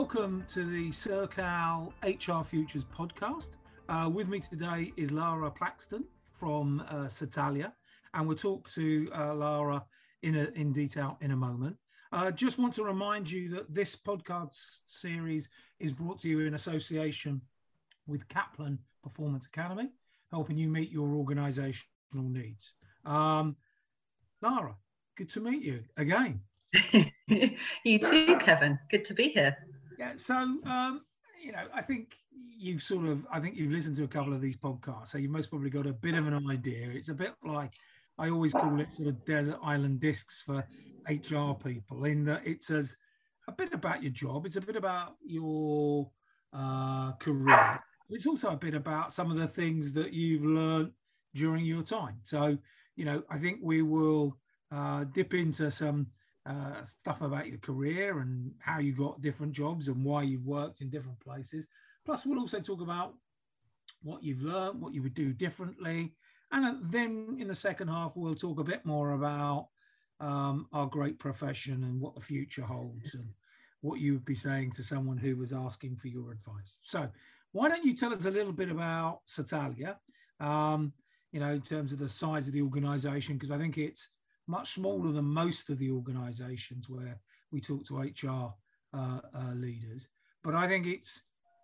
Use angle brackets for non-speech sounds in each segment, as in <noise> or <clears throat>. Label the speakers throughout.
Speaker 1: welcome to the Sercal HR Futures podcast. Uh, with me today is Lara Plaxton from uh, Satalia, and we'll talk to uh, Lara in, a, in detail in a moment. Uh, just want to remind you that this podcast series is brought to you in association with Kaplan Performance Academy, helping you meet your organizational needs. Um, Lara, good to meet you again. <laughs>
Speaker 2: you too, Kevin. Good to be here.
Speaker 1: Yeah. So, um, you know, I think you've sort of, I think you've listened to a couple of these podcasts, so you've most probably got a bit of an idea. It's a bit like I always call it sort of desert island discs for HR people, in that it's as a bit about your job, it's a bit about your uh, career. It's also a bit about some of the things that you've learned during your time. So, you know, I think we will uh, dip into some uh, stuff about your career and how you got different jobs and why you've worked in different places. Plus, we'll also talk about what you've learned, what you would do differently. And then in the second half, we'll talk a bit more about um, our great profession and what the future holds and what you would be saying to someone who was asking for your advice. So, why don't you tell us a little bit about Satalia, um, you know, in terms of the size of the organization? Because I think it's much smaller than most of the organizations where we talk to HR uh, uh, leaders. But I think it's,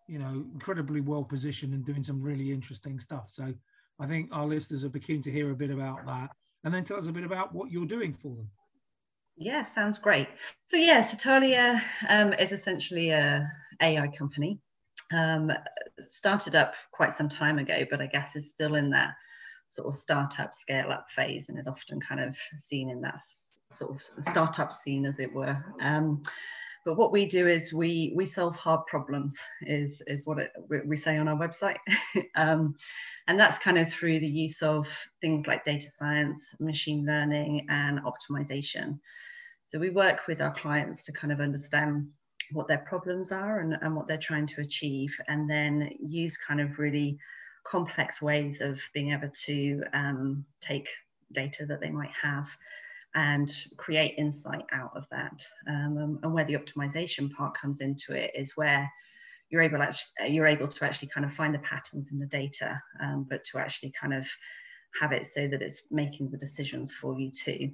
Speaker 1: you know, incredibly well positioned and doing some really interesting stuff. So I think our listeners are keen to hear a bit about that and then tell us a bit about what you're doing for them.
Speaker 2: Yeah, sounds great. So yeah, Satalia um, is essentially a AI company. Um, started up quite some time ago, but I guess is still in that sort of startup scale up phase and is often kind of seen in that sort of startup scene as it were. Um, but what we do is we we solve hard problems is is what it, we say on our website. <laughs> Um, and that's kind of through the use of things like data science machine learning and optimization. So we work with our clients to kind of understand what their problems are and, and what they're trying to achieve and then use kind of really complex ways of being able to um, take data that they might have and create insight out of that. Um, and where the optimization part comes into it is where you're able actually, you're able to actually kind of find the patterns in the data, um, but to actually kind of have it so that it's making the decisions for you too.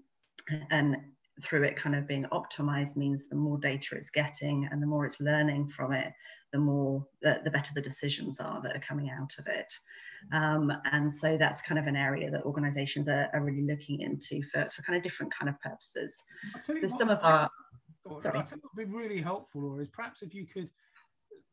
Speaker 2: And through it kind of being optimized means the more data it's getting and the more it's learning from it the more the, the better the decisions are that are coming out of it um, and so that's kind of an area that organizations are, are really looking into for, for kind of different kind of purposes so some of our
Speaker 1: sorry. I think would be really helpful or is perhaps if you could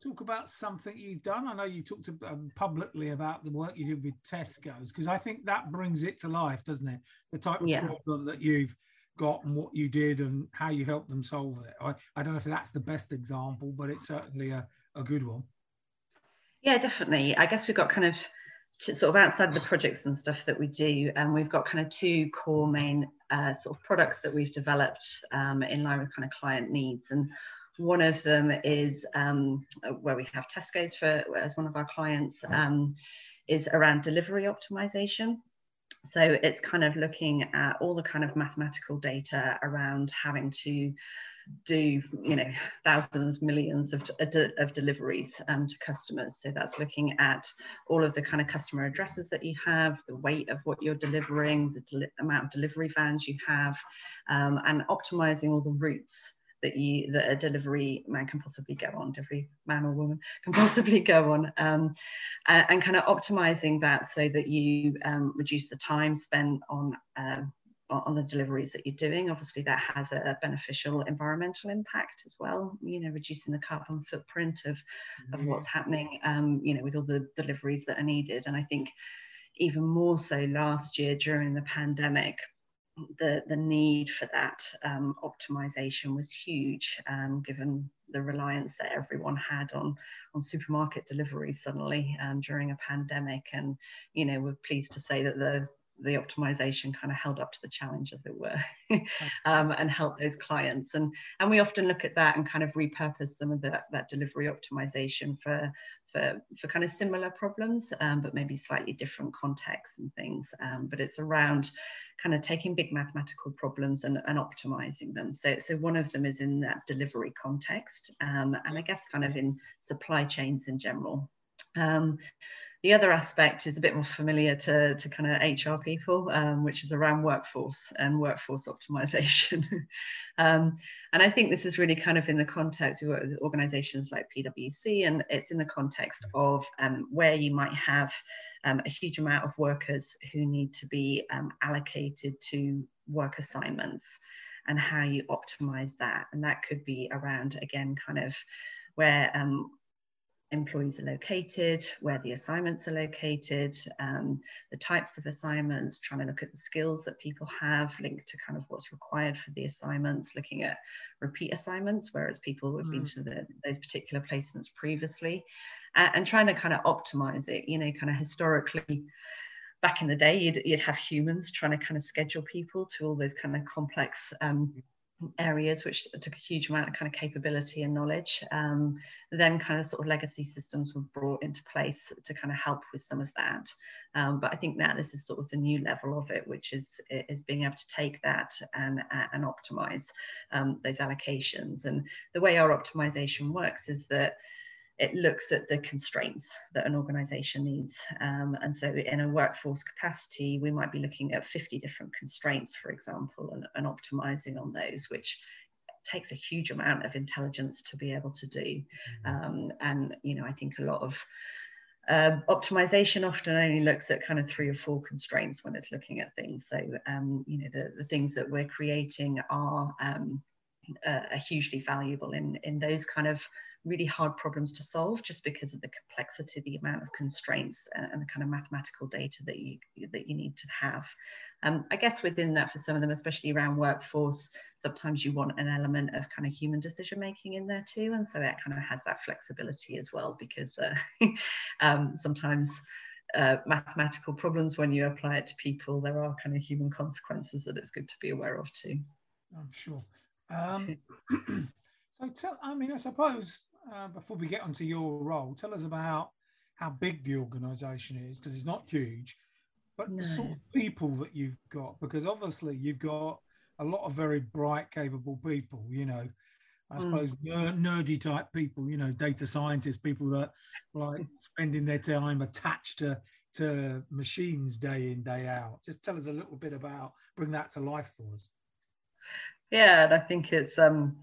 Speaker 1: talk about something you've done i know you talked um, publicly about the work you did with tesco's because i think that brings it to life doesn't it the type of yeah. problem that you've got and what you did and how you helped them solve it. I, I don't know if that's the best example, but it's certainly a, a good one.
Speaker 2: Yeah, definitely. I guess we've got kind of sort of outside the projects and stuff that we do, and we've got kind of two core main uh, sort of products that we've developed um, in line with kind of client needs. And one of them is um, where we have Tesco's for as one of our clients um, is around delivery optimization. So it's kind of looking at all the kind of mathematical data around having to do, you know, thousands, millions of, of deliveries um, to customers. So that's looking at all of the kind of customer addresses that you have, the weight of what you're delivering, the del amount of delivery vans you have, um, and optimizing all the routes that you that a delivery man can possibly go on, delivery man or woman can <laughs> possibly go on, um, and, and, kind of optimizing that so that you um, reduce the time spent on um, on the deliveries that you're doing. Obviously, that has a beneficial environmental impact as well. You know, reducing the carbon footprint of of what's happening. Um, you know, with all the deliveries that are needed, and I think even more so last year during the pandemic the, the need for that um, optimization was huge, um, given the reliance that everyone had on, on supermarket deliveries suddenly um, during a pandemic. And, you know, we're pleased to say that the the optimization kind of held up to the challenge as it were <laughs> um, and help those clients and and we often look at that and kind of repurpose some of that, that delivery optimization for for, for kind of similar problems, um, but maybe slightly different contexts and things. Um, but it's around kind of taking big mathematical problems and, and optimizing them. So, so one of them is in that delivery context, um, and I guess kind of in supply chains in general. Um, the other aspect is a bit more familiar to, to kind of HR people, um, which is around workforce and workforce optimization. <laughs> um, and I think this is really kind of in the context, of organizations like PwC, and it's in the context of um, where you might have um, a huge amount of workers who need to be um, allocated to work assignments and how you optimize that. And that could be around, again, kind of where um, employees are located, where the assignments are located, um, the types of assignments, trying to look at the skills that people have linked to kind of what's required for the assignments, looking at repeat assignments, whereas people have mm. been to the, those particular placements previously, uh, and trying to kind of optimize it, you know, kind of historically. Back in the day, you'd, you'd have humans trying to kind of schedule people to all those kind of complex um, areas which took a huge amount of kind of capability and knowledge um, then kind of sort of legacy systems were brought into place to kind of help with some of that. Um, but i think now this is sort of the new level of it which is is being able to take that and and optimize um, those allocations. And the way our optimization works is that it looks at the constraints that an organization needs. Um, and so in a workforce capacity, we might be looking at 50 different constraints, for example, and, and optimizing on those, which takes a huge amount of intelligence to be able to do. Mm-hmm. Um, and, you know, I think a lot of uh, optimization often only looks at kind of three or four constraints when it's looking at things. So, um, you know, the, the things that we're creating are, um, uh, are hugely valuable in, in those kind of really hard problems to solve just because of the complexity, the amount of constraints and, the kind of mathematical data that you that you need to have. Um, I guess within that for some of them, especially around workforce, sometimes you want an element of kind of human decision making in there too. And so it kind of has that flexibility as well because uh, <laughs> um, sometimes uh, mathematical problems when you apply it to people, there are kind of human consequences that it's good to be aware of too.
Speaker 1: I'm sure. Um, <clears throat> so tell, I mean, I suppose uh, before we get onto your role, tell us about how big the organisation is because it's not huge, but no. the sort of people that you've got. Because obviously you've got a lot of very bright, capable people. You know, I mm. suppose ner- nerdy type people. You know, data scientists, people that like <laughs> spending their time attached to to machines day in day out. Just tell us a little bit about bring that to life for us.
Speaker 2: Yeah, and I think it's um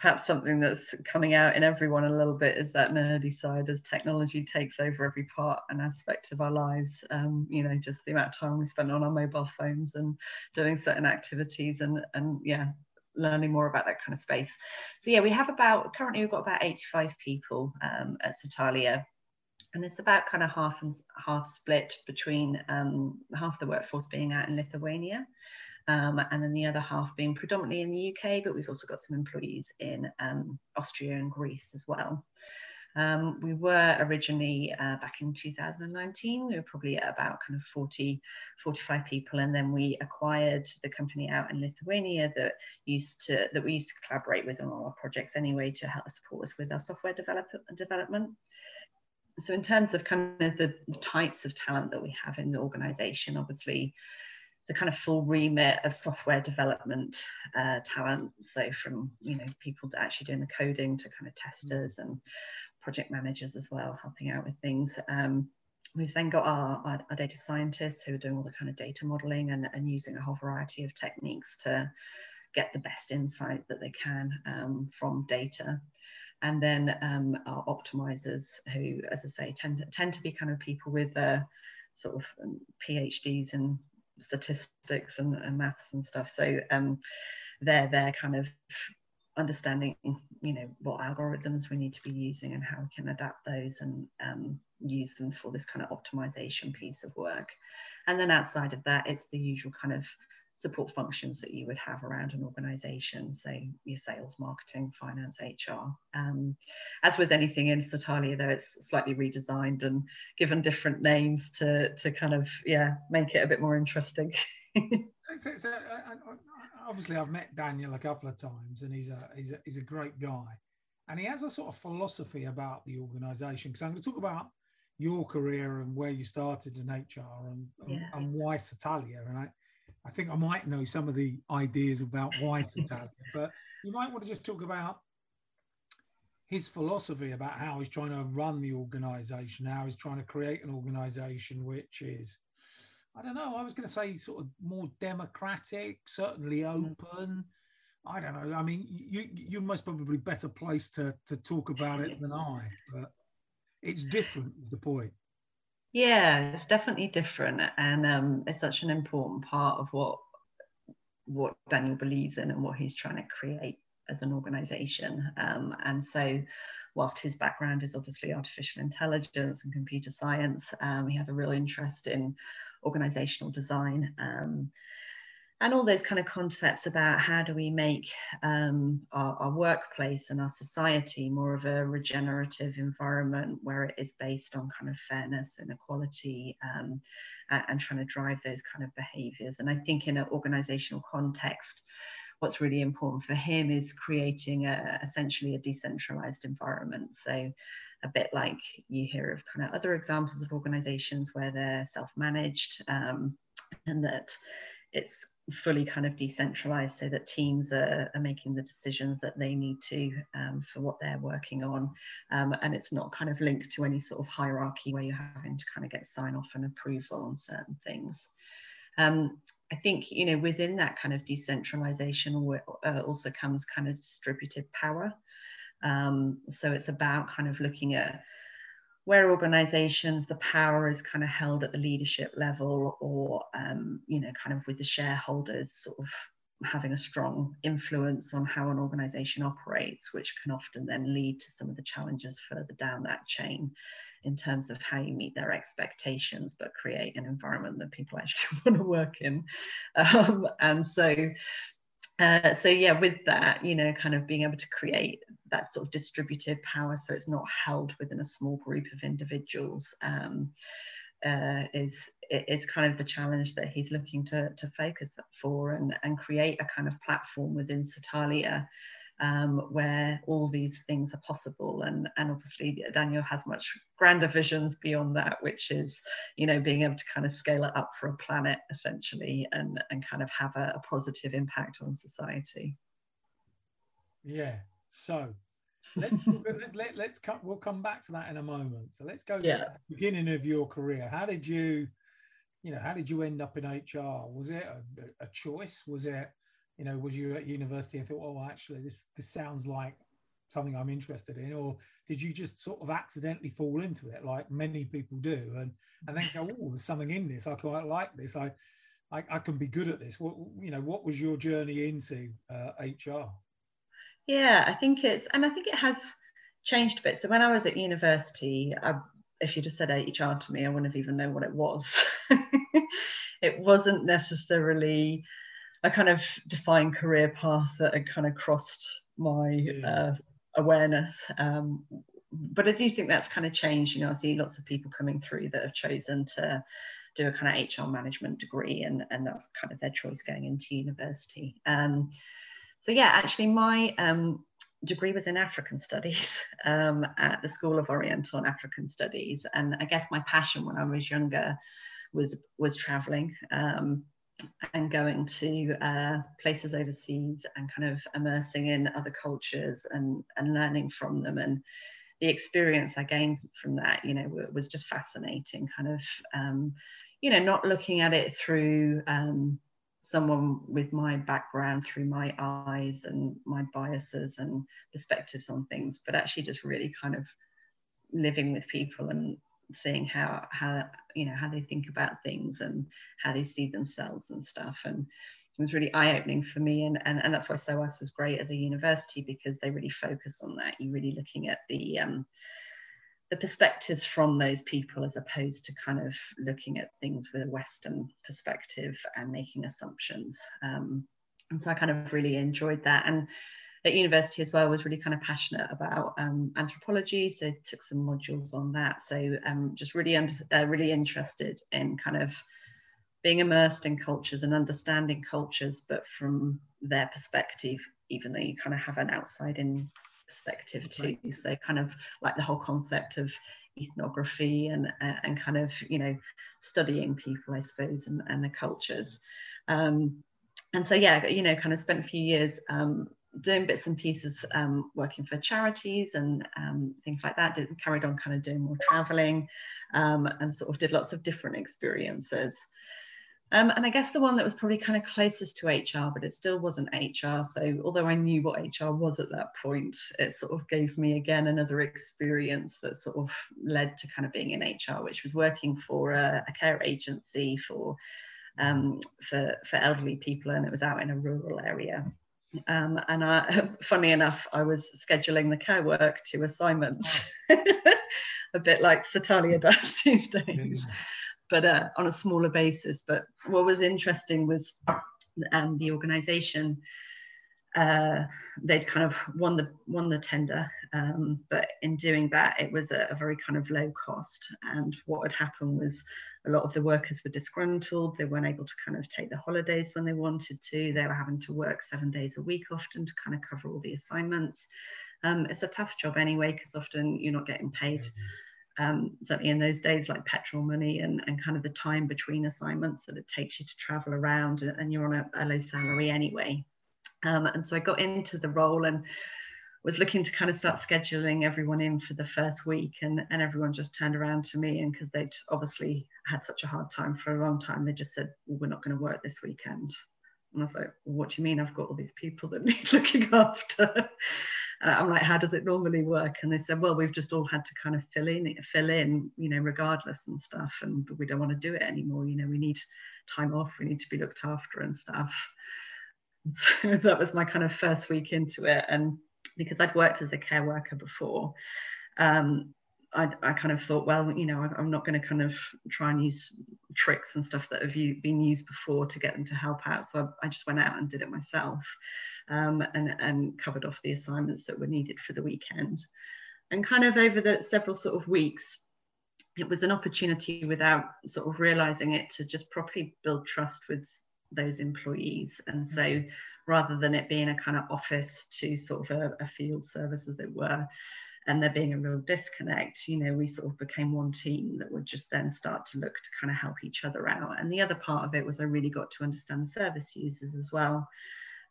Speaker 2: perhaps something that's coming out in everyone a little bit is that nerdy side as technology takes over every part and aspect of our lives. Um, you know, just the amount of time we spend on our mobile phones and doing certain activities and and yeah, learning more about that kind of space. So yeah, we have about currently we've got about 85 people um, at Satalia. And it's about kind of half and half split between um, half the workforce being out in Lithuania um, and then the other half being predominantly in the UK, but we've also got some employees in um, Austria and Greece as well. Um, we were originally uh, back in 2019, we were probably at about kind of 40, 45 people, and then we acquired the company out in Lithuania that used to that we used to collaborate with on all our projects anyway to help support us with our software develop, development. So in terms of kind of the types of talent that we have in the organization, obviously the kind of full remit of software development uh, talent. So from you know people actually doing the coding to kind of testers and project managers as well, helping out with things. Um, we've then got our, our, our, data scientists who are doing all the kind of data modeling and, and using a whole variety of techniques to get the best insight that they can um, from data. And then um, our optimizers who, as I say, tend to, tend to be kind of people with uh, sort of um, PhDs in statistics and, and maths and stuff. So um, they're they're kind of understanding, you know, what algorithms we need to be using and how we can adapt those and um, use them for this kind of optimization piece of work. And then outside of that, it's the usual kind of support functions that you would have around an organization, so your sales, marketing, finance, HR. Um, as with anything in Satalia, though, it's slightly redesigned and given different names to, to kind of, yeah, make it a bit more interesting. <laughs>
Speaker 1: so, so, uh, obviously, I've met Daniel a couple of times and he's a, he's a, he's a great guy. And he has a sort of philosophy about the organization. Because I'm going to talk about your career and where you started in HR and, yeah. and, and why Satalia. And I, I think I might know some of the ideas about why Satalia, but you might want to just talk about his philosophy about how he's trying to run the organization, how he's trying to create an organization which is, I don't know, I was going to say sort of more democratic, certainly mm. open. I don't know. I mean, you you're most probably better placed to to talk about it than I, but it's different. Is the point?
Speaker 2: Yeah, it's definitely different, and um, it's such an important part of what what Daniel believes in and what he's trying to create as an organization. Um, and so, whilst his background is obviously artificial intelligence and computer science, um, he has a real interest in organizational design. Um, and all those kind of concepts about how do we make um, our, our, workplace and our society more of a regenerative environment where it is based on kind of fairness and equality um, and, and, trying to drive those kind of behaviors. And I think in an organizational context, what's really important for him is creating a, essentially a decentralized environment. So a bit like you hear of kind of other examples of organizations where they're self-managed um, and that it's fully kind of decentralized so that teams are, are making the decisions that they need to um, for what they're working on. Um, and it's not kind of linked to any sort of hierarchy where you're having to kind of get sign off and approval on certain things. Um, I think, you know, within that kind of decentralization uh, also comes kind of distributed power. Um, so it's about kind of looking at where organizations the power is kind of held at the leadership level or um, you know kind of with the shareholders sort of having a strong influence on how an organization operates which can often then lead to some of the challenges further down that chain in terms of how you meet their expectations but create an environment that people actually <laughs> want to work in. Um, and so uh, so yeah, with that, you know, kind of being able to create that sort of distributed power, so it's not held within a small group of individuals, um, uh, is is kind of the challenge that he's looking to to focus for and and create a kind of platform within Satalia um, where all these things are possible. And, and obviously, Daniel has much grander visions beyond that, which is, you know, being able to kind of scale it up for a planet essentially and, and kind of have a, a positive impact on society.
Speaker 1: Yeah. So let's <laughs> let, let's cut we'll come back to that in a moment so let's go
Speaker 2: yeah.
Speaker 1: to the beginning of your career how did you you know how did you end up in hr was it a, a choice was it you know, was you at university and thought, oh, actually, this this sounds like something I'm interested in, or did you just sort of accidentally fall into it, like many people do, and and then go, oh, there's something in this. I quite like this. I I, I can be good at this. What you know, what was your journey into uh, HR?
Speaker 2: Yeah, I think it's, and I think it has changed a bit. So when I was at university, I, if you just said HR to me, I wouldn't have even known what it was. <laughs> it wasn't necessarily a kind of defined career path that had kind of crossed my uh, awareness. Um, but I do think that's kind of changed. You know, I see lots of people coming through that have chosen to do a kind of HR management degree, and and that's kind of their choice going into university. Um, so yeah, actually, my um, degree was in African Studies <laughs> um, at the School of Oriental and African Studies, and I guess my passion when I was younger was was traveling. Um, and going to uh, places overseas and kind of immersing in other cultures and, and learning from them. And the experience I gained from that, you know, was just fascinating, kind of, um, you know, not looking at it through um, someone with my background, through my eyes and my biases and perspectives on things, but actually just really kind of living with people and seeing how how you know how they think about things and how they see themselves and stuff and it was really eye-opening for me and, and and that's why SOAS was great as a university because they really focus on that you're really looking at the um, the perspectives from those people as opposed to kind of looking at things with a Western perspective and making assumptions. Um, and so I kind of really enjoyed that. And at university as well was really kind of passionate about um, anthropology, so took some modules on that. So um, just really under, uh, really interested in kind of being immersed in cultures and understanding cultures, but from their perspective, even though you kind of have an outside in perspective too. So kind of like the whole concept of ethnography and uh, and kind of you know studying people, I suppose, and, and the cultures. Um, and so yeah, you know, kind of spent a few years um, doing bits and pieces, um, working for charities and um, things like that. Did, carried on kind of doing more traveling, um, and sort of did lots of different experiences. Um, and I guess the one that was probably kind of closest to HR, but it still wasn't HR. So although I knew what HR was at that point, it sort of gave me again another experience that sort of led to kind of being in HR, which was working for a, a care agency for um, for for elderly people, and it was out in a rural area. Um, and I, <laughs> funny enough, I was scheduling the care work to assignments, <laughs> a bit like Satalia does <laughs> these days but uh, on a smaller basis. But what was interesting was um, the organisation. Uh, they'd kind of won the won the tender, um, but in doing that, it was a, a, very kind of low cost. And what had happened was a lot of the workers were disgruntled. They weren't able to kind of take the holidays when they wanted to. They were having to work seven days a week often to kind of cover all the assignments. Um, it's a tough job anyway because often you're not getting paid. Mm-hmm um, certainly in those days, like petrol money and, and kind of the time between assignments that it takes you to travel around, and you're on a, a low salary anyway. Um, and so I got into the role and was looking to kind of start scheduling everyone in for the first week, and, and everyone just turned around to me, and because they'd obviously had such a hard time for a long time, they just said, well, "We're not going to work this weekend." And I was like, well, "What do you mean? I've got all these people that <laughs> need looking after." uh, I'm like, how does it normally work? And they said, well, we've just all had to kind of fill in, fill in, you know, regardless and stuff. And we don't want to do it anymore. You know, we need time off. We need to be looked after and stuff. So <laughs> that was my kind of first week into it. And because I'd worked as a care worker before, um, I, I, kind of thought, well, you know, I'm not going to kind of try and use tricks and stuff that have been used before to get them to help out. So I, I just went out and did it myself um, and, and covered off the assignments that were needed for the weekend. And kind of over the several sort of weeks, it was an opportunity without sort of realizing it to just properly build trust with those employees. And so mm-hmm. rather than it being a kind of office to sort of a, a field service, as it were, and there being a real disconnect, you know, we sort of became one team that would just then start to look to kind of help each other out. And the other part of it was I really got to understand service users as well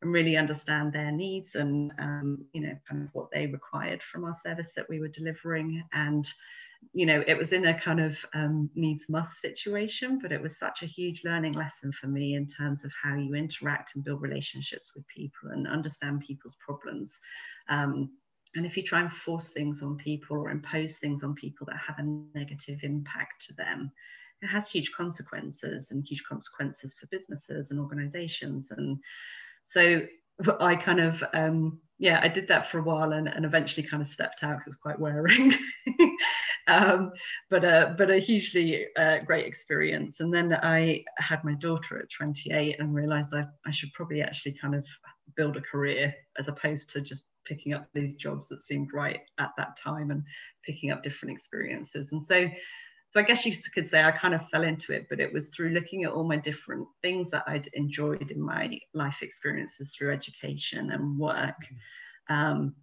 Speaker 2: and really understand their needs and, um, you know, kind of what they required from our service that we were delivering. And, you know, it was in a kind of um, needs must situation, but it was such a huge learning lesson for me in terms of how you interact and build relationships with people and understand people's problems. Um, and if you try and force things on people or impose things on people that have a negative impact to them, it has huge consequences and huge consequences for businesses and organizations. And so I kind of, um, yeah, I did that for a while and, and eventually kind of stepped out because it was quite wearing. <laughs> um, but, a, but a hugely uh, great experience. And then I had my daughter at 28 and realized I, I should probably actually kind of build a career as opposed to just picking up these jobs that seemed right at that time and picking up different experiences. And so, so I guess you could say I kind of fell into it, but it was through looking at all my different things that I'd enjoyed in my life experiences through education and work. Mm-hmm. Um,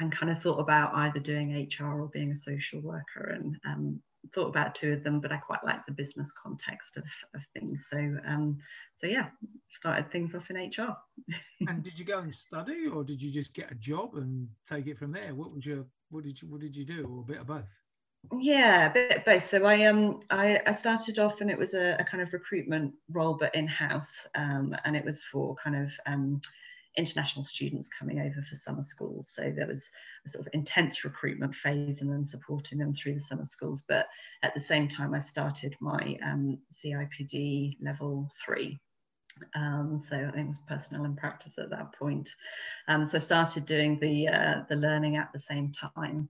Speaker 2: and kind of thought about either doing HR or being a social worker and um, thought about two of them, but I quite like the business context of, of things. So, um, so yeah, started things off in HR. <laughs>
Speaker 1: and did you go and study, or did you just get a job and take it from there? What was your, what did you, what did you do, or a bit of both?
Speaker 2: Yeah, a bit both. So I um I, I started off and it was a, a kind of recruitment role, but in house, um, and it was for kind of um international students coming over for summer schools. So there was a sort of intense recruitment phase and then supporting them through the summer schools. But at the same time, I started my um, CIPD level three. Um, so I think it was personal and practice at that point. Um, so I started doing the uh, the learning at the same time.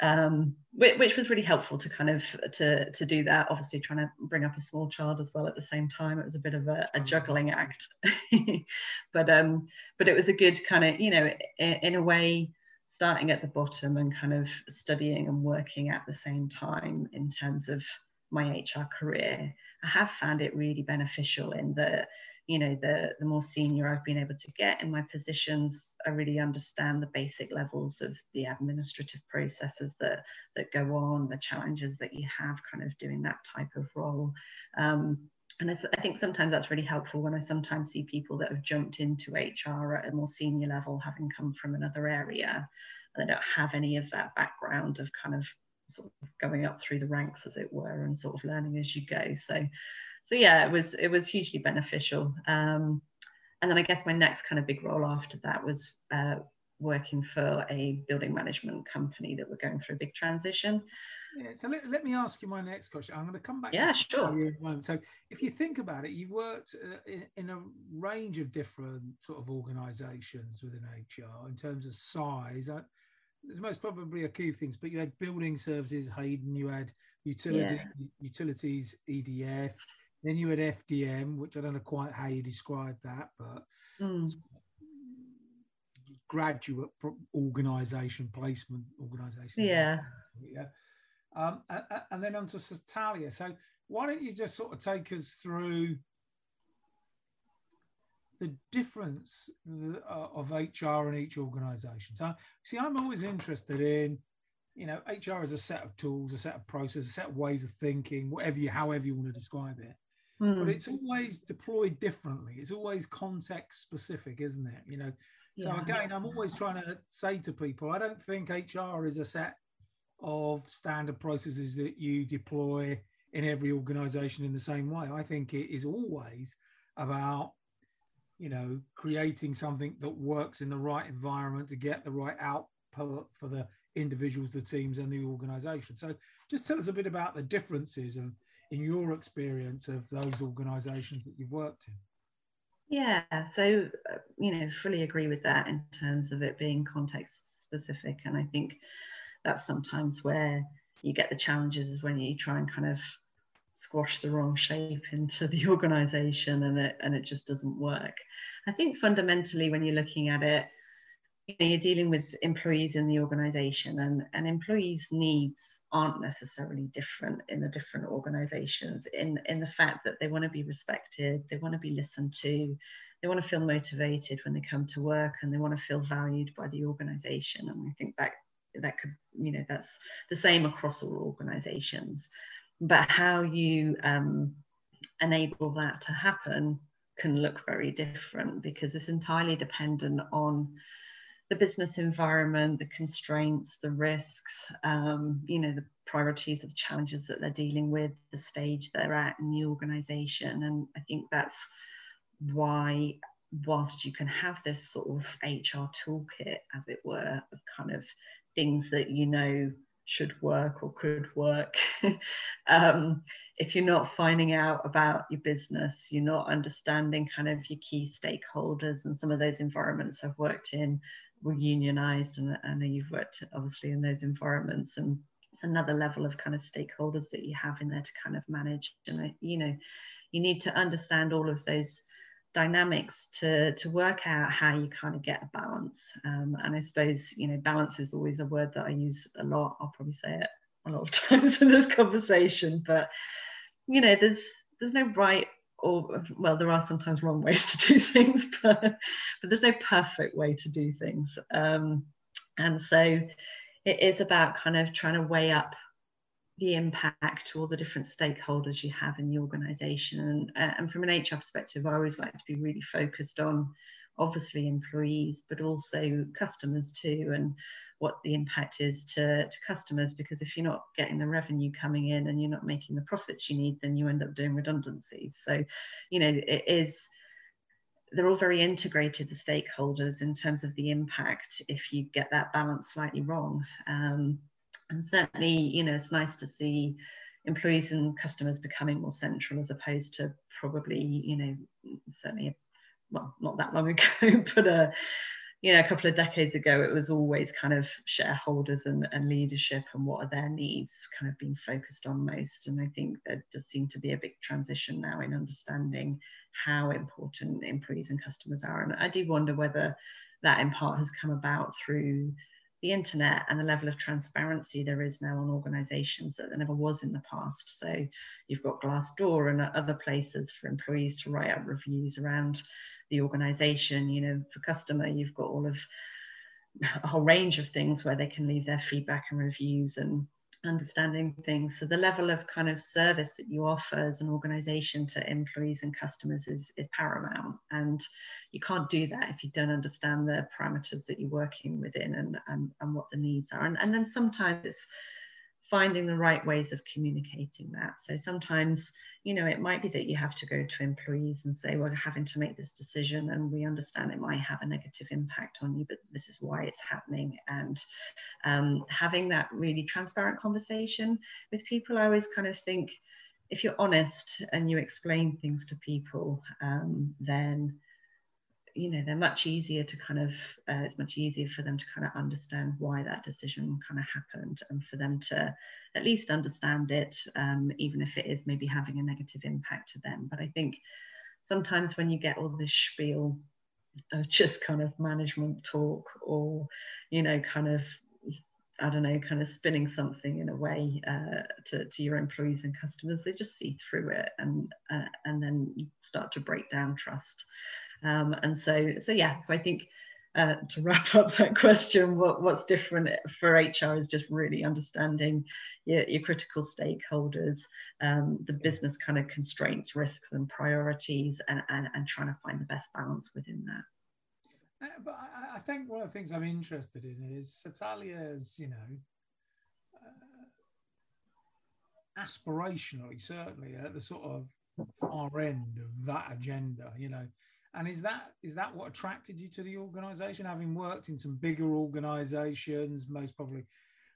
Speaker 2: Um, which was really helpful to kind of to to do that. Obviously, trying to bring up a small child as well at the same time, it was a bit of a, a mm. juggling act. <laughs> but um, but it was a good kind of you know in, in, a way starting at the bottom and kind of studying and working at the same time in terms of my HR career. I have found it really beneficial in the you know the the more senior i've been able to get in my positions i really understand the basic levels of the administrative processes that that go on the challenges that you have kind of doing that type of role um, and I think sometimes that's really helpful when I sometimes see people that have jumped into HR at a more senior level, having come from another area, and they don't have any of that background of kind of sort of going up through the ranks, as it were, and sort of learning as you go. So so yeah, it was it was hugely beneficial. Um, and then I guess my next kind of big role after that was uh, working for a building management company that were going through a big transition.
Speaker 1: Yeah, so let, let me ask you my next question. I'm going to come back.
Speaker 2: Yeah, sure.
Speaker 1: So if you think about it, you've worked uh, in, in, a range of different sort of organisations within HR in terms of size. I, there's most probably a few things, but you had building services, Hayden. You had utility, yeah. utilities, EDF. Then you had FDM, which I don't know quite how you describe that, but mm. graduate organisation placement organisation.
Speaker 2: Yeah.
Speaker 1: Yeah. Um, and, and, then onto Satalia. So why don't you just sort of take us through the difference uh, of HR in each organisation? So see, I'm always interested in you know, HR is a set of tools, a set of processes, a set of ways of thinking, whatever you, however you want to describe it mm. but hmm. it's always deployed differently. It's always context specific, isn't it? You know, so yeah. again, I'm always trying to say to people, I don't think HR is a set of standard processes that you deploy in every organization in the same way. I think it is always about you know creating something that works in the right environment to get the right output for the individuals the teams and the organization so just tell us a bit about the differences of in your experience of those organisations that you've worked in?
Speaker 2: Yeah, so uh, you know, fully agree with that in terms of it being context specific, and I think that's sometimes where you get the challenges is when you try and kind of squash the wrong shape <laughs> into the organization and it and it just doesn't work. I think fundamentally when you're looking at it, you're dealing with employees in the organization and, and employees needs aren't necessarily different in the different organizations in, in the fact that they want to be respected, they want to be listened to, they want to feel motivated when they come to work and they want to feel valued by the organization. And I think that that could, you know, that's the same across all organizations. But how you um, enable that to happen can look very different because it's entirely dependent on the business environment, the constraints, the risks, um, you know, the priorities of the challenges that they're dealing with, the stage they're at in the organization. And I think that's why, whilst you can have this sort of HR toolkit, as it were, of kind of things that you know should work or could work. <laughs> um, if you're not finding out about your business, you're not understanding kind of your key stakeholders and some of those environments I've worked in were unionized and I know you've worked obviously in those environments and it's another level of kind of stakeholders that you have in there to kind of manage. And you know you need to understand all of those dynamics to to work out how you kind of get a balance. Um, and i suppose you know balance is always a word that i use a lot. I'll probably say it a lot of <laughs> times in this conversation but you know there's there's no right or well there are sometimes wrong ways to do <laughs> things but but there's no perfect way to do things. Um, and so it is about kind of trying to weigh up the impact to all the different stakeholders you have in the organization. And, uh, and from an hr perspective i always like to be really focused on obviously employees but also customers too. And what the impact is to, to customers because if you're not getting the revenue coming in and you're not making the profits you need then you end up doing redundancies. So you know it is they're all very integrated the stakeholders in terms of the impact if you get that balance slightly wrong. Um, and certainly you know it's nice to see employees and customers becoming more central as opposed to probably you know certainly well not that long <laughs> ago but uh you know, a couple of decades ago, it was always kind of shareholders and, and leadership and what are their needs kind of being focused on most. And I think there does seem to be a big transition now in understanding how important employees and customers are. And I do wonder whether that in part has come about through the internet and the level of transparency there is now on organizations that there never was in the past. So you've got Glassdoor and other places for employees to write up reviews around the organization. You know, for customer, you've got all of a whole range of things where they can leave their feedback and reviews and understanding things. So the level of kind of service that you offer as an organization to employees and customers is, is paramount. And you can't do that if you don't understand the parameters that you're working within and, and, and what the needs are. And, and then sometimes it's finding the right ways of communicating that. So sometimes, you know, it might be that you have to go to employees and say, we're having to make this decision and we understand it might have a negative impact on you, but this is why it's happening. And um, having that really transparent conversation with people, I always kind of think if you're honest and you explain things to people, um, then you know they're much easier to kind of uh, it's much easier for them to kind of understand why that decision kind of happened and for them to at least understand it um, even if it is maybe having a negative impact to them but i think sometimes when you get all this spiel of <laughs> just kind of management talk or you know kind of I don't know, kind of spinning something in a way uh, to, to your employees and customers, they just see through it and uh, and then start to break down trust. Um, and so, so yeah, so I think uh, to wrap <laughs> up that question, what, what's different for HR is just really understanding your, your critical stakeholders, um, the business kind of constraints, risks, and priorities, and, and, and trying to find the best balance within that.
Speaker 1: Uh, but I, I, think one of the things I'm interested in is Satalia's, you know, uh, aspirationally, certainly at the sort of far end of that agenda, you know, and is that is that what attracted you to the organisation, having worked in some bigger organisations, most probably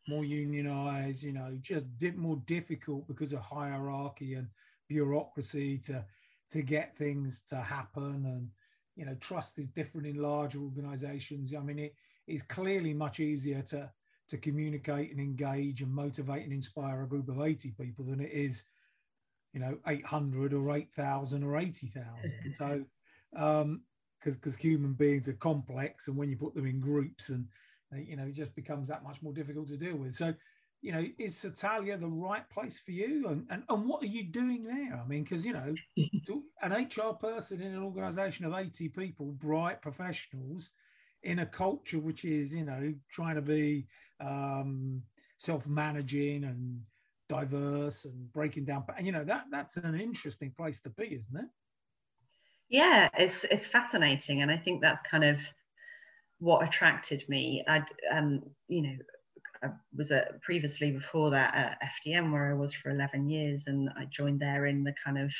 Speaker 1: more unionised, you know, just more difficult because of hierarchy and bureaucracy to to get things to happen, and you know, trust is different in large organisations. I mean, it is clearly much easier to to communicate and engage and motivate and inspire a group of 80 people than it is you know 800 or 8000 or 80000 <laughs> so um because because human beings are complex and when you put them in groups and uh, you know it just becomes that much more difficult to deal with. So you know is Satalia the right place for you? And and, and what are you doing there? I mean because you know <laughs> an hr person in an organization of 80 people bright professionals in a culture which is you know trying to be um self-managing and diverse and breaking down and you know that that's an interesting place to be isn't it
Speaker 2: yeah it's it's fascinating and i think that's kind of what attracted me i um you know I was at previously before that at FDM where I was for 11 years and I joined there in the kind of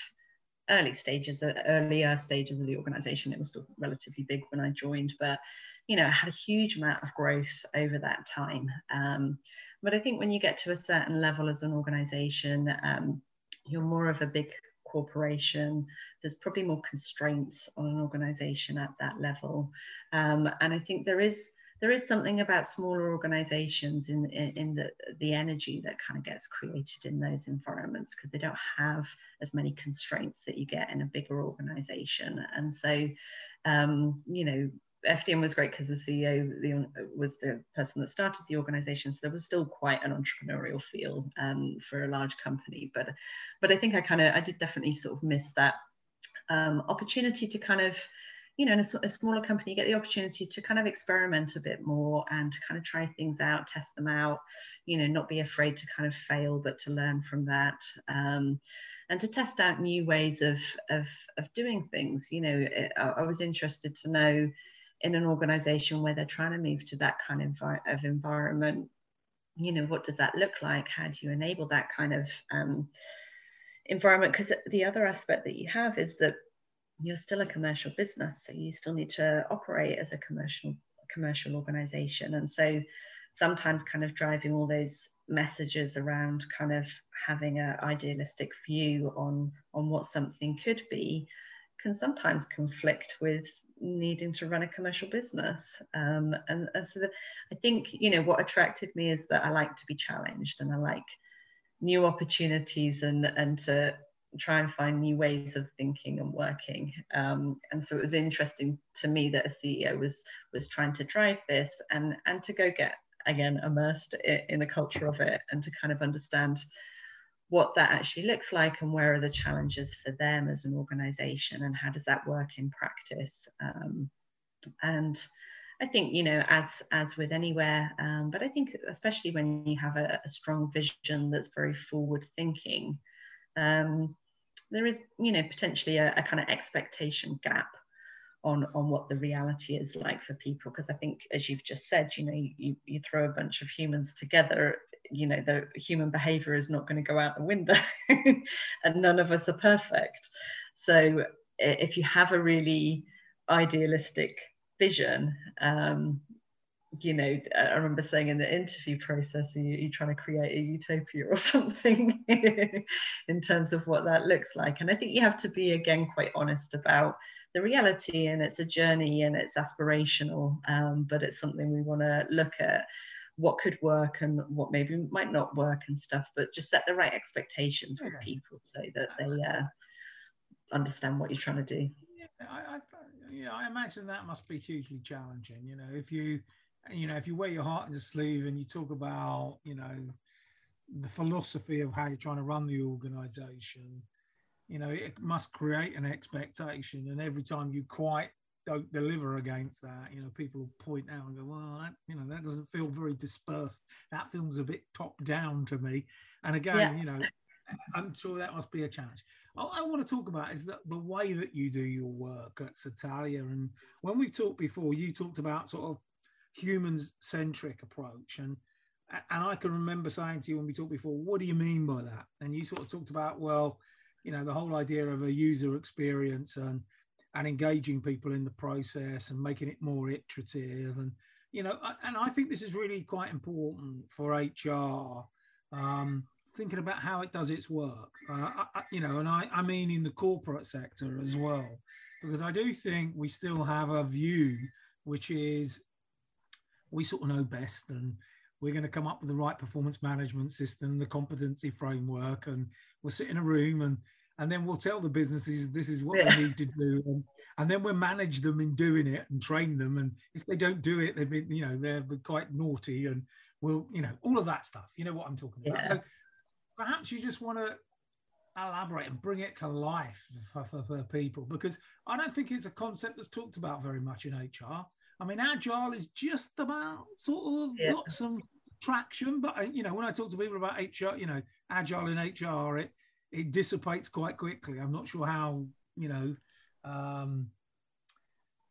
Speaker 2: early stages, earlier stages of the organization. It was still relatively big when I joined, but you know, it had a huge amount of growth over that time. Um, but I think when you get to a certain level as an organization, um, you're more of a big corporation. There's probably more constraints on an organization at that level. Um, and I think there is there is something about smaller organizations in, in, in, the, the energy that kind of gets created in those environments because they don't have as many constraints that you get in a bigger organization. And so, um, you know, FDM was great because the CEO the, was the person that started the organization, so there was still quite an entrepreneurial feel um, for a large company. But but I think I kind of I did definitely sort of miss that um, opportunity to kind of you know in a, a, smaller company get the opportunity to kind of experiment a bit more and kind of try things out test them out you know not be afraid to kind of fail but to learn from that um, and to test out new ways of of, of doing things you know I, I was interested to know in an organization where they're trying to move to that kind of, of environment you know what does that look like? How do you enable that kind of um, environment? Because the other aspect that you have is that you're still a commercial business so you still need to operate as a commercial commercial organization. And so sometimes kind of driving all those messages around kind of having an idealistic view on on what something could be can sometimes conflict with needing to run a commercial business. Um, and, and so the, I think, you know, what attracted me is that I like to be challenged and I like new opportunities and, and to try and find new ways of thinking and working. Um, and so it was interesting to me that a CEO was was trying to drive this and and to go get again immersed in the culture of it and to kind of understand what that actually looks like and where are the challenges for them as an organization and how does that work in practice um, and I think you know as as with anywhere um, but I think especially when you have a, a strong vision that's very forward thinking um, there is you know potentially a, a kind of expectation gap on on what the reality is like for people. Because i think as you've just said you know you, you throw a bunch of humans together you know the human behavior is not going to go out the window <laughs> and none of us are perfect. So if you have a really idealistic vision um, you know, I remember saying in the interview process, you, you're trying to create a utopia or <laughs> something? in terms of what that looks like. And I think you have to be, again, quite honest about the reality and it's a journey and it's aspirational, um, but it's something we want to look at what could work and what maybe might not work and stuff, but just set the right expectations with people so that they uh, understand what you're trying to do.
Speaker 1: Yeah, I, I, yeah, I imagine that must be hugely challenging. You know, if you you know, if you wear your heart on your sleeve and you talk about, you know, the philosophy of how you're trying to run the organization, you know, it must create an expectation. And every time you quite don't deliver against that, you know, people point out and go, well, that, you know, that doesn't feel very dispersed. That feels a bit top down to me. And again, yeah. you know, I'm sure that must be a challenge. All I want to talk about is that the way that you do your work at Satalia. And when we talked before, you talked about sort of human centric approach. And and I can remember saying to you when we talked before, what do you mean by that? And you sort of talked about, well, you know, the whole idea of a user experience and and engaging people in the process and making it more iterative and you know and i think this is really quite important for hr um, thinking about how it does its work. Uh, I, you know and I, I mean in the corporate sector as well because i do think we still have a view which is we sort of know best and we're going to come up with the right performance management system the competency framework and we'll sit in a room and and then we'll tell the businesses this is what yeah. they need to do and, and then we'll manage them in doing it and train them and if they don't do it they've been you know they're quite naughty and we'll you know all of that stuff you know what i'm talking about yeah. so perhaps you just want to elaborate and bring it to life for, for, for people because i don't think it's a concept that's talked about very much in hr I mean, agile is just about sort of yeah. got some traction, but uh, you know, when I talk to people about HR, you know, agile in HR, it it dissipates quite quickly. I'm not sure how you know um,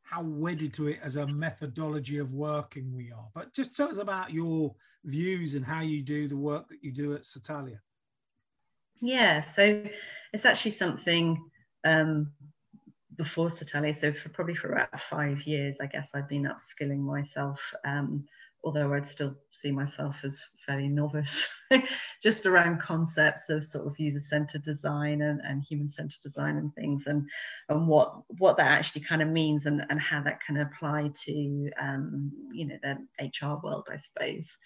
Speaker 1: how wedded to it as a methodology of working we are. But just tell us about your views and how you do the work that you do at Satalia.
Speaker 2: Yeah, so it's actually something um, before Satalia. So for probably for about five years, I guess I've been upskilling myself. Um, although I'd still see myself as fairly novice, <laughs> just around concepts of sort of user-centered design and, and human-centered design and things, and and what what that actually kind of means and, and how that can apply to um, you know the HR world, I suppose.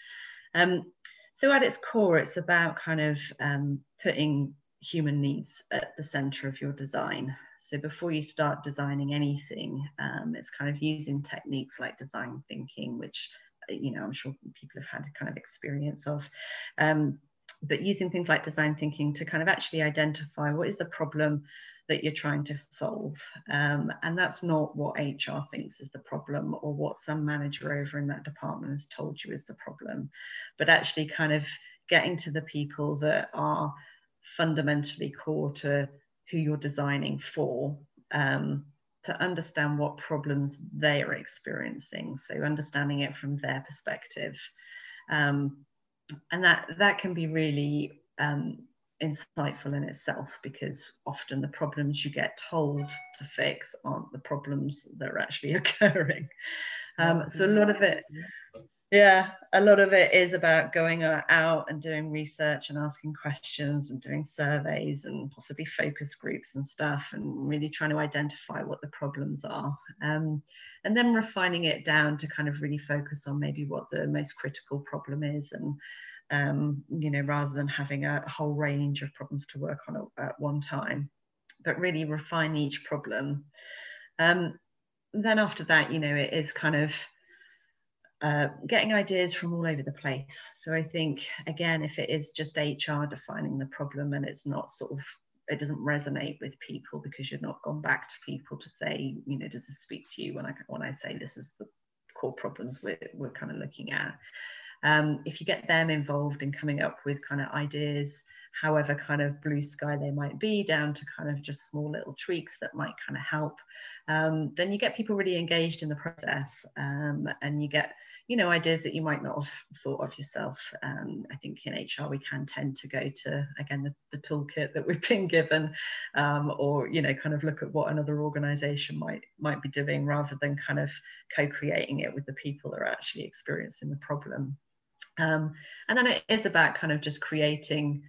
Speaker 2: Um, so at its core, it's about kind of um, putting human needs at the center of your design. So before you start designing anything, um, it's kind of using techniques like design thinking, which you know I'm sure people have had a kind of experience of. Um, but using things like design thinking to kind of actually identify what is the problem that you're trying to solve. Um, and that's not what HR thinks is the problem or what some manager over in that department has told you is the problem, but actually kind of getting to the people that are fundamentally core to who you're designing for um, to understand what problems they are experiencing. So understanding it from their perspective. Um, and that, that can be really um, insightful in itself because often the problems you get told to fix aren't the problems that are actually <laughs> occurring. Um, so a lot of it, yeah a lot of it is about going out and doing research and asking questions and doing surveys and possibly focus groups and stuff and really trying to identify what the problems are. Um, and then refining it down to kind of really focus on maybe what the most critical problem is and um, you know rather than having a, whole range of problems to work on at, at one time but really refine each problem. Um, then after that you know it is kind of uh, getting ideas from all over the place. So I think again, if it is just HR defining the problem and it's not sort of it doesn't resonate with people because you've not gone back to people to say, you know, does this speak to you when I when I say this is the core problems we're we're kind of looking at. Um, if you get them involved in coming up with kind of ideas however kind of blue sky they might be, down to kind of just small little tweaks that might kind of help, um, then you get people really engaged in the process um, and you get, you know, ideas that you might not have thought of yourself. Um, I think in HR we can tend to go to, again, the, the toolkit that we've been given um, or, you know, kind of look at what another organization might, might be doing rather than kind of co-creating it with the people that are actually experiencing the problem. Um, and then it is about kind of just creating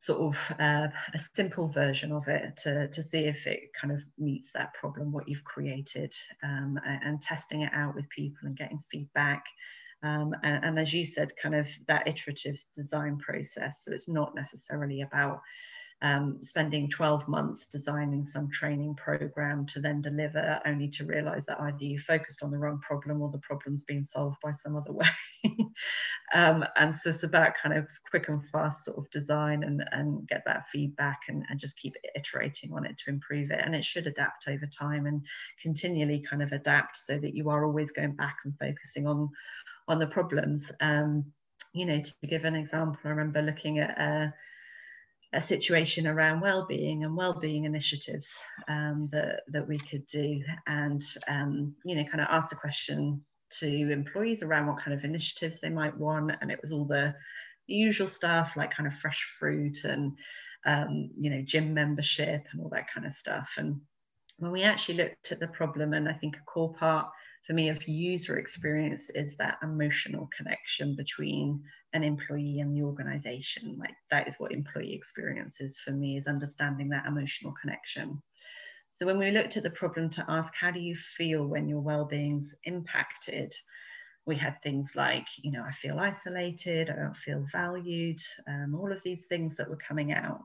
Speaker 2: sort of uh, a simple version of it to, to see if it kind of meets that problem, what you've created, um, and, and, testing it out with people and getting feedback. Um, and, and, as you said, kind of that iterative design process. So it's not necessarily about um, spending 12 months designing some training program to then deliver, only to realize that either you focused on the wrong problem or the problem's been solved by some other <laughs> way. um, and so it's about kind of quick and fast sort of design and, and get that feedback and, and just keep iterating on it to improve it. And it should adapt over time and continually kind of adapt so that you are always going back and focusing on, on the problems. Um, you know, to give an example, I remember looking at uh, a situation around well-being and well-being initiatives um, that that we could do, and um, you know, kind of ask the question to employees around what kind of initiatives they might want, and it was all the, usual stuff like kind of fresh fruit and um, you know gym membership and all that kind of stuff. And when we actually looked at the problem, and I think a core part for me of user experience is that emotional connection between an employee and the organization. Like that is what employee experience is for me is understanding that emotional connection. So when we looked at the problem to ask how do you feel when your well-being's impacted? We had things like you know i feel isolated i don't feel valued um, all of these things that were coming out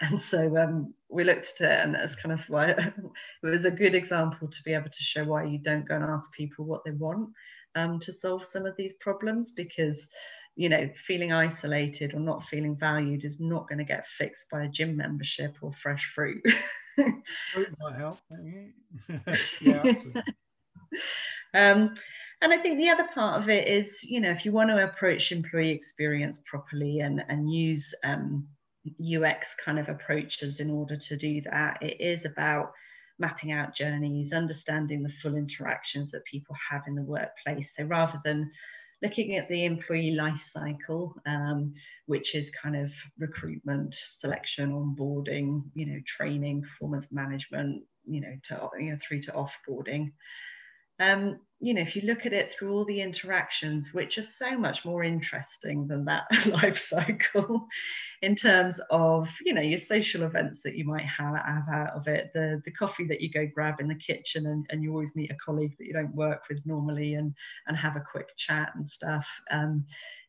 Speaker 2: and so um, we looked at it and that's kind of why <laughs> it was a good example to be able to show why you don't go and ask people what they want um, to solve some of these problems because you know feeling isolated or not feeling valued is not going to get fixed by a gym membership or fresh fruit. <laughs>
Speaker 1: Fruit might help <laughs> yeah
Speaker 2: um, and I think the other part of it is, you know, if you want to approach employee experience properly and, and use um, UX kind of approaches in order to do that. It is about mapping out journeys, understanding the full interactions that people have in the workplace. So rather than looking at the employee life cycle, um, which is kind of recruitment, selection, onboarding, you know, training, performance management, you know, to you know, through to offboarding. Um, you know, if you look at it through all the interactions, which are so much more interesting than that <laughs> life cycle in terms of, you know, your social events that you might have, have out of it, the, the coffee that you go grab in the kitchen and, and you always meet a colleague that you don't work with normally and, and have a quick chat and stuff. Um,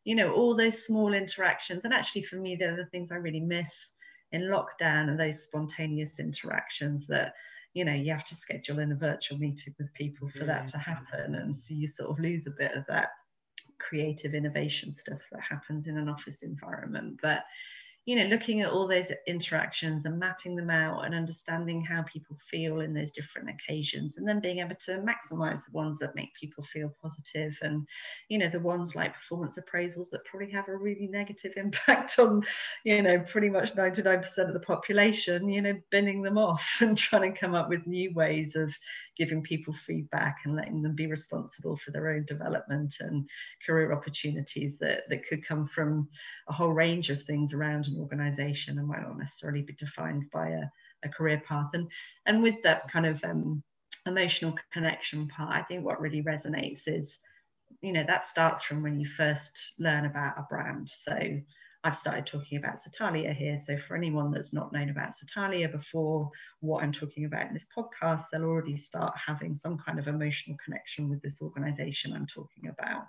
Speaker 2: you know, all those small interactions. And actually for me, they're the things I really miss in lockdown and those spontaneous interactions that you know you have to schedule in a virtual meeting with people for yeah. that to happen and so you sort of lose a bit of that creative innovation stuff that happens in an office environment but you know looking at all those interactions and mapping them out and understanding how people feel in those different occasions and then being able to maximize the ones that make people feel positive and you know the ones like performance appraisals that probably have a really negative <laughs> impact on you know pretty much 99% of the population you know binning them off <laughs> and trying to come up with new ways of giving people feedback and letting them be responsible for their own development and career opportunities that, that could come from a whole range of things around organization and might not necessarily be defined by a, a career path. And, and with that kind of um, emotional connection part, I think what really resonates is you know that starts from when you first learn about a brand so I've started talking about Satalia here. So, for anyone that's not known about Satalia before what I'm talking about in this podcast, they'll already start having some kind of emotional connection with this organization I'm talking about.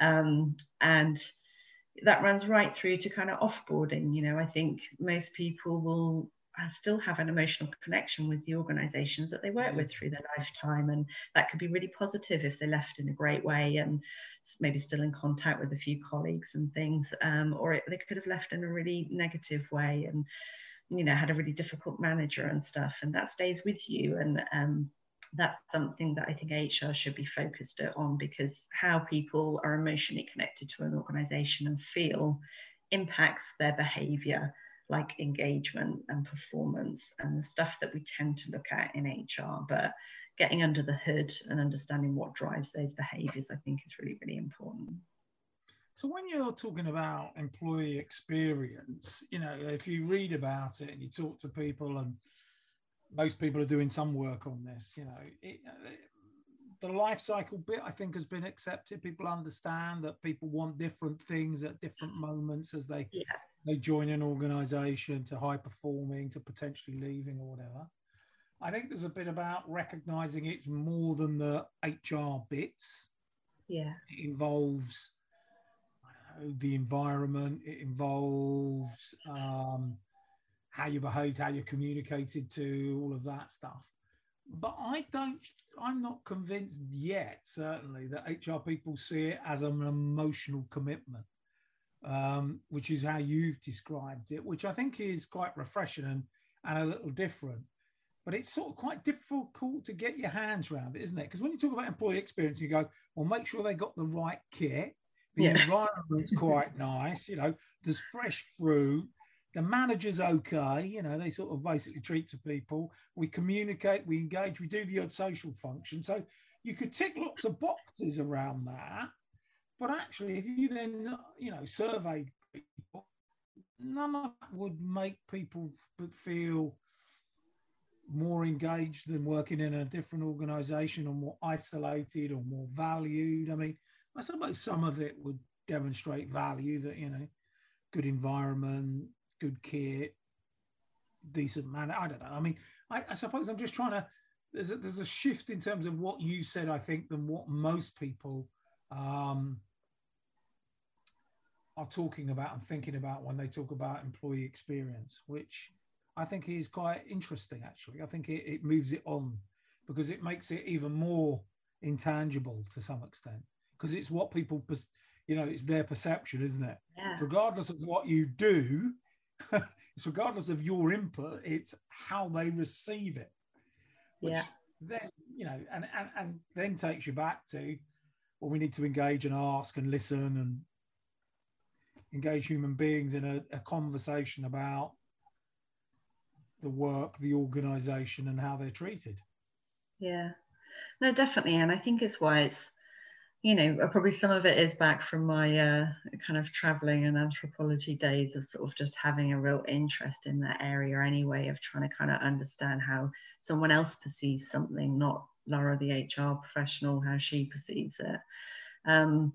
Speaker 2: Um, and that runs right through to kind of offboarding. You know, I think most people will still have an emotional connection with the organizations that they work with through their lifetime and that could be really positive if they left in a great way and maybe still in contact with a few colleagues and things um, or it, they could have left in a really negative way and you know had a really difficult manager and stuff and that stays with you and um, that's something that I think HR should be focused on because how people are emotionally connected to an organization and feel impacts their behavior like engagement and performance and the stuff that we tend to look at in HR. But getting under the hood and understanding what drives those behaviors, I think, is really, really important.
Speaker 1: So when you're talking about employee experience, you know, if you read about it and you talk to people, and most people are doing some work on this, you know, it, the life cycle bit I think has been accepted. People understand that people want different things at different moments as they yeah they join an organization to high performing to potentially leaving or whatever. I think there's a bit about recognizing it's more than the HR bits.
Speaker 2: Yeah.
Speaker 1: It involves know, the environment, it involves um, how you behaved, how you communicated to, all of that stuff. But I don't, I'm not convinced yet, certainly, that HR people see it as an emotional commitment um, which is how you've described it, which I think is quite refreshing and, and a little different. But it's sort of quite difficult to get your hands around it, isn't it? Because when you talk about employee experience, you go, well, make sure they got the right kit. The yeah. environment's quite <laughs> nice. You know, there's fresh fruit. The manager's okay. You know, they sort of basically treat to people. We communicate, we engage, we do the odd social function. So you could tick lots of boxes around that but actually, if you then, you know, surveyed people, none of that would make people feel more engaged than working in a different organization or more isolated or more valued. I mean, I suppose some of it would demonstrate value that, you know, good environment, good kit, decent man. I don't know. I mean, I, I suppose I'm just trying to, there's a, there's a shift in terms of what you said, I think, than what most people um, are talking about and thinking about when they talk about employee experience, which I think is quite interesting. Actually, I think it, it moves it on because it makes it even more intangible to some extent because it's what people, you know, it's their perception, isn't it?
Speaker 2: Yeah.
Speaker 1: Regardless of what you do, <laughs> it's regardless of your input, it's how they receive it.
Speaker 2: yeah.
Speaker 1: Then you know, and, and and then takes you back to well, we need to engage and ask and listen and engage human beings in a, a conversation about the work, the organization, and how they're treated.
Speaker 2: Yeah, no, definitely. And I think it's why it's, you know, uh, probably some of it is back from my uh, kind of traveling and anthropology days of sort of just having a real interest in that area anyway, of trying to kind of understand how someone else perceives something, not Laura, the HR professional, how she perceives it. Um,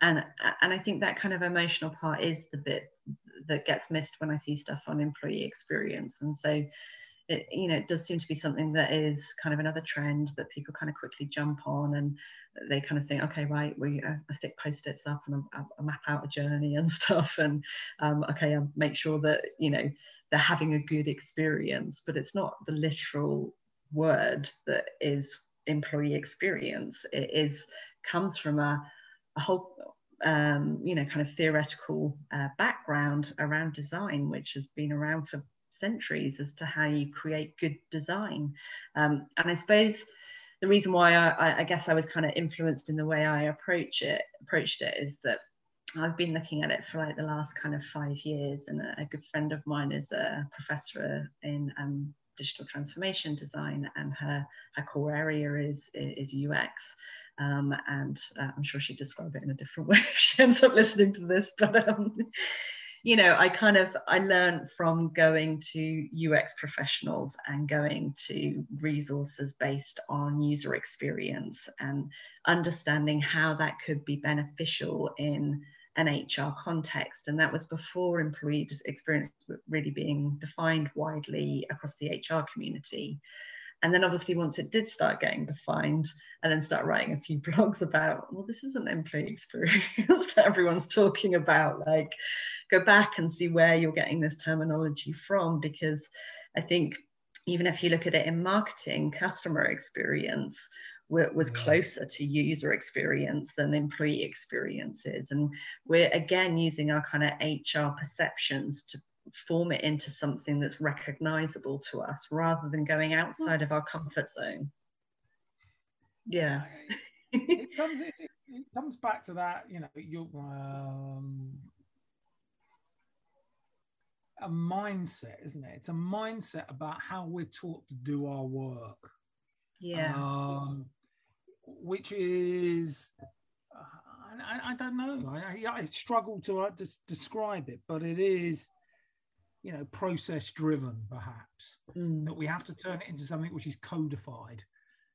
Speaker 2: and and I think that kind of emotional part is the bit that gets missed when I see stuff on employee experience. And so it, you know, it does seem to be something that is kind of another trend that people kind of quickly jump on and they kind of think, okay, right, we I, I stick post-its up and I, I, map out a journey and <laughs> stuff, and um, okay, I make sure that you know they're having a good experience, but it's not the literal word that is employee experience. It is comes from a, a whole um, you know kind of theoretical uh, background around design, which has been around for centuries as to how you create good design. Um, and I suppose the reason why I, I, guess I was kind of influenced in the way I approach it approached it is that I've been looking at it for like the last kind of five years, and a, a good friend of mine is a professor in um, digital transformation design, and her her core area is is UX. Um, and uh, I'm sure she'd describe it in a different <laughs> way if she ends up listening to this. But um, you know, I kind of I learned from going to UX professionals and going to resources based on user experience and understanding how that could be beneficial in an HR context. And that was before employee experience really being defined widely across the HR community. And then obviously once it did start getting defined, and then start writing a few <laughs> blogs about, well, this isn't employee experience that everyone's talking about. Like, go back and see where you're getting this terminology from, because I think even if you look at it in marketing, customer experience was closer to user experience than employee experiences. And we're again using our kind of HR perceptions to form it into something that's recognizable to us rather than going outside of our comfort zone. Yeah.
Speaker 1: it, comes, it, it, comes back to that, you know, you um, a mindset, isn't it? It's a mindset about how we're taught to do our work.
Speaker 2: Yeah.
Speaker 1: Um, which is, uh, I, I, don't know. I, I, struggle to, uh, to describe it, but it is you know process driven perhaps mm. that we have to turn it into something which is codified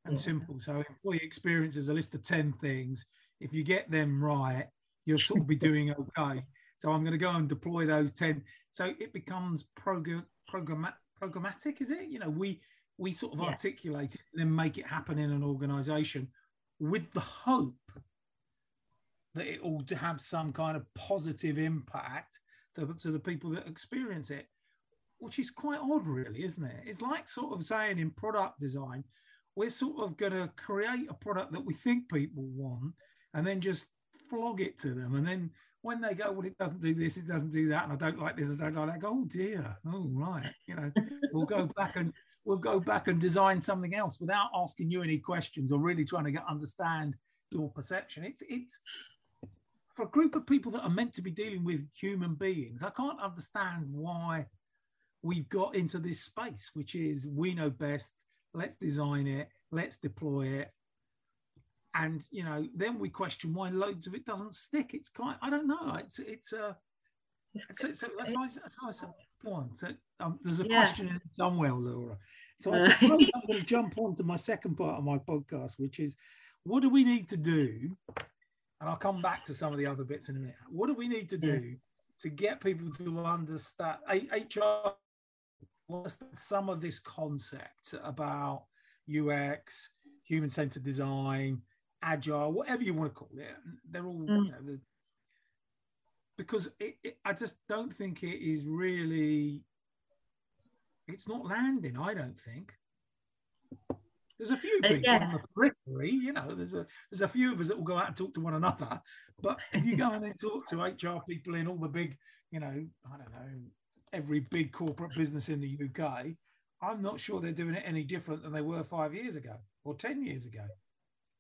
Speaker 1: and yeah. simple so employee experience is a list of 10 things if you get them right you'll sort of be doing <laughs> okay so i'm going to go and deploy those 10 so it becomes program, programmatic is it you know we we sort of yeah. articulate it and then make it happen in an organization with the hope that it will have some kind of positive impact to, to the people that experience it, which is quite odd, really, isn't it? It's like sort of saying in product design, we're sort of going to create a product that we think people want and then just flog it to them. And then when they go, well, it doesn't do this, it doesn't do that, and I don't like this, I don't like that, I go, oh dear, oh right, you know, we'll go back and we'll go back and design something else without asking you any questions or really trying to get understand your perception. It's it's for a group of people that are meant to be dealing with human beings, I can't understand why we've got into this space, which is we know best, let's design it, let's deploy it. And you know, then we question why loads of it doesn't stick. It's kind, I don't know. It's it's a. Uh, so, so that's nice. that's said, go on. So um, there's a yeah. question in somewhere, Laura. So I suppose I'm going to jump on to my second part of my podcast, which is, what do we need to do and I'll come back to some of the other bits in a minute. What do we need to do to get people to understand HR? Some of this concept about UX, human centered design, agile, whatever you want to call it. They're all, mm. you know, the, because it, it, I just don't think it is really, it's not landing, I don't think. There's a few people yeah. on the periphery, you know. There's a there's a few of us that will go out and talk to one another. But if you go and talk to HR people in all the big, you know, I don't know, every big corporate business in the UK, I'm not sure they're doing it any different than they were five years ago or ten years ago.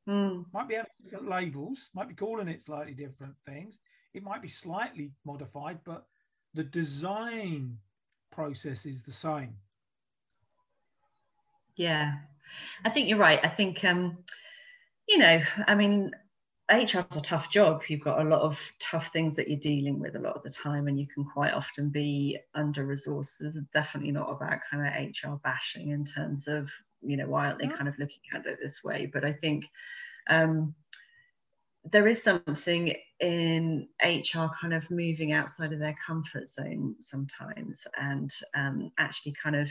Speaker 2: Mm.
Speaker 1: Might be having different labels, might be calling it slightly different things. It might be slightly modified, but the design process is the same.
Speaker 2: Yeah, I think you're right. I think, um, you know, I mean, HR is a tough job. You've got a lot of tough things that you're dealing with a lot of the time, and you can quite often be under resourced. Definitely not about kind of HR bashing in terms of, you know, why aren't they kind of looking at it this way? But I think um, there is something in HR kind of moving outside of their comfort zone sometimes and um, actually kind of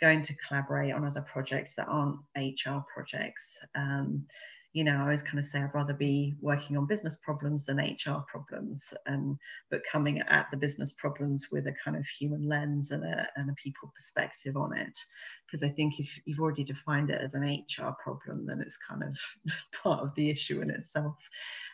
Speaker 2: going to collaborate on other projects that aren't HR projects. Um, you know, I always kind of say I'd rather be working on business problems than HR problems, um, but coming at the business problems with a kind of human lens and a, and a people perspective on it. Because I think if you've already defined it as an HR problem, then it's kind of <laughs> part of the issue in itself.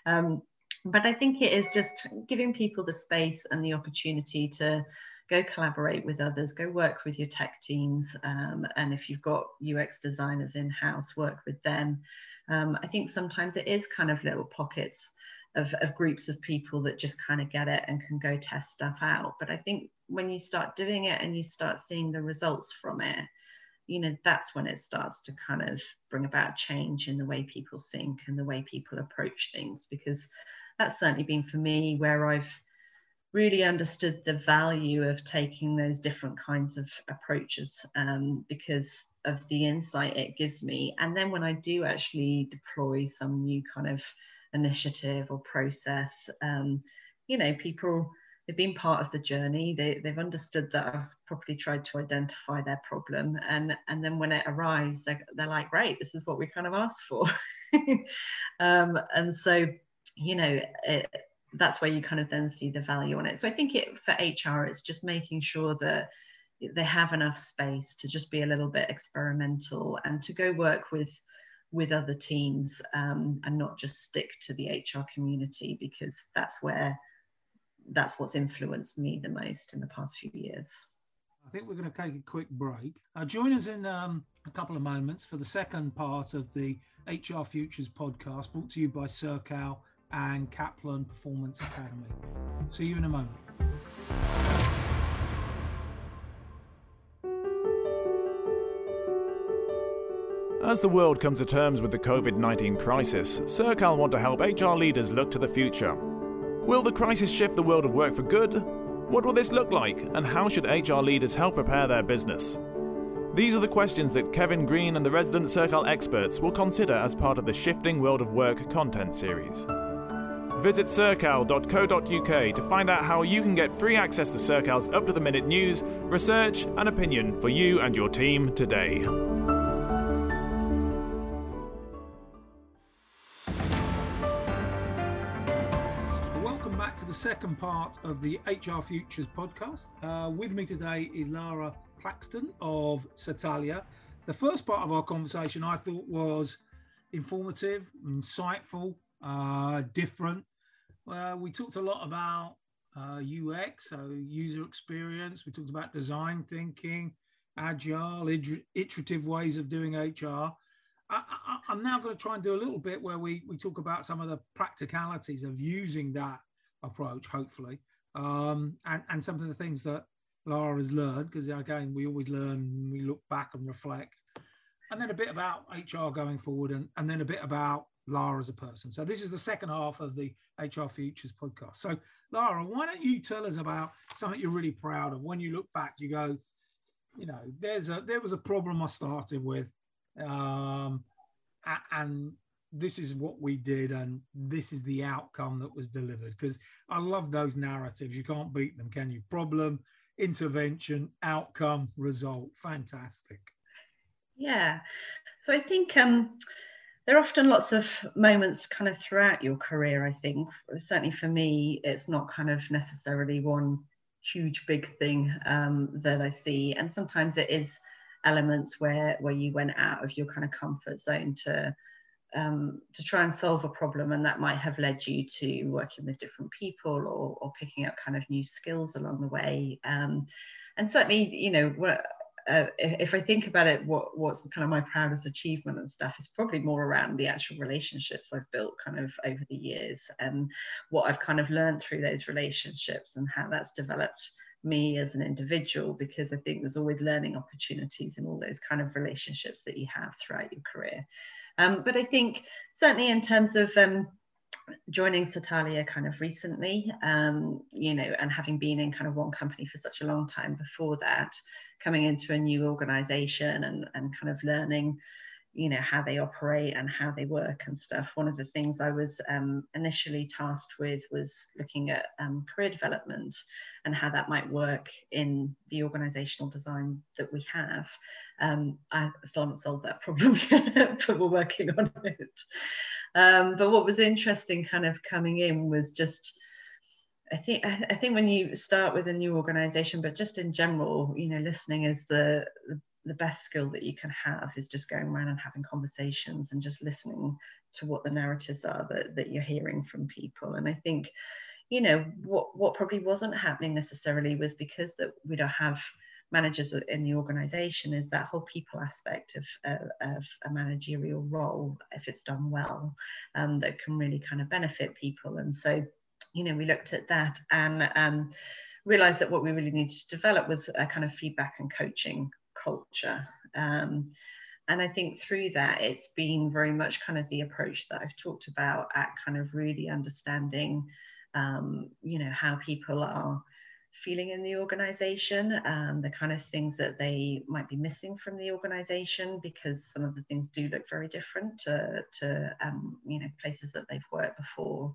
Speaker 2: Um, but I think it is just giving people the space and the opportunity to go collaborate with others, go work with your tech teams. Um, and if you've got UX designers in house, work with them. Um, I think sometimes it is kind of little pockets of, of groups of people that just kind of get it and can go test stuff out. But I think when you start doing it and you start seeing the results from it, you know, that's when it starts to kind of bring about change in the way people think and the way people approach things. Because that's certainly been for me where I've really understood the value of taking those different kinds of approaches um, because of the insight it gives me. And then when I do actually deploy some new kind of initiative or process, um, you know, people they've been part of the journey. They, they've understood that I've properly tried to identify their problem, and and then when it arrives, they're, they're like, great, this is what we kind of asked for. <laughs> um, and so, you know, it, that's where you kind of then see the value on it. So I think it for HR, it's just making sure that they have enough space to just be a little bit experimental and to go work with with other teams um, and not just stick to the HR community because that's where that's what's influenced me the most in the past few years.
Speaker 1: I think we're going to take a quick break. Uh, join us in um, a couple of moments for the second part of the HR Futures podcast brought to you by Sercal and Kaplan Performance Academy. See you in a moment.
Speaker 3: As the world comes to terms with the COVID 19 crisis, Sercal want to help HR leaders look to the future. Will the crisis shift the world of work for good? What will this look like, and how should HR leaders help prepare their business? These are the questions that Kevin Green and the resident Sercal experts will consider as part of the Shifting World of Work content series. Visit sercal.co.uk to find out how you can get free access to Sercal's up to the minute news, research, and opinion for you and your team today.
Speaker 1: Welcome back to the second part of the HR Futures podcast. Uh, with me today is Lara Claxton of Satalia. The first part of our conversation I thought was informative, insightful, uh, different, uh, we talked a lot about uh, UX, so user experience. We talked about design thinking, agile, iterative ways of doing HR. I, am now going to try and do a little bit where we, we talk about some of the practicalities of using that approach, hopefully, um, and, and some of the things that Lara has learned, because again, we always learn, we look back and reflect. And then a bit about HR going forward, and, and then a bit about Lara as a person. So this is the second half of the HR Futures podcast. So Lara, why don't you tell us about something you're really proud of? When you look back, you go, you know, there's a there was a problem I started with, um, and this is what we did, and this is the outcome that was delivered. Because I love those narratives. You can't beat them, can you? Problem, intervention, outcome, result. Fantastic.
Speaker 2: Yeah. So I think um, there are often lots of moments kind of throughout your career, I think. Certainly for me, it's not kind of necessarily one huge big thing um, that I see. And sometimes it is elements where where you went out of your kind of comfort zone to um, to try and solve a problem and that might have led you to working with different people or, or picking up kind of new skills along the way um, and certainly you know uh, if I think about it, what what's kind of my proudest achievement and stuff is probably more around the actual relationships I've built kind of over the years and what I've kind of learned through those relationships and how that's developed me as an individual because I think there's always learning opportunities in all those kind of relationships that you have throughout your career. Um, but I think certainly in terms of um, joining Satalia kind of recently, um, you know, and having been in kind of one company for such a long time before that, coming into a new organization and, and kind of learning, you know, how they operate and how they work and stuff. One of the things I was um, initially tasked with was looking at um, career development and how that might work in the organizational design that we have. Um, I still haven't solved that problem <laughs> yet, but we're working on it. Um, but what was interesting kind of coming in was just I think I think when you start with a new organization, but just in general, you know, listening is the the best skill that you can have is just going around and having conversations and just listening to what the narratives are that, that you're hearing from people. And I think, you know, what what probably wasn't happening necessarily was because that we don't have managers in the organization is that whole people aspect of, uh, of a managerial role if it's done well um, that can really kind of benefit people and so you know we looked at that and um, realized that what we really needed to develop was a kind of feedback and coaching culture um, and I think through that, it's been very much kind of the approach that I've talked about at kind of really understanding um, you know, how people are feeling in the organization, um, the kind of things that they might be missing from the organization, because some of the things do look very different to, to um, you know, places that they've worked before.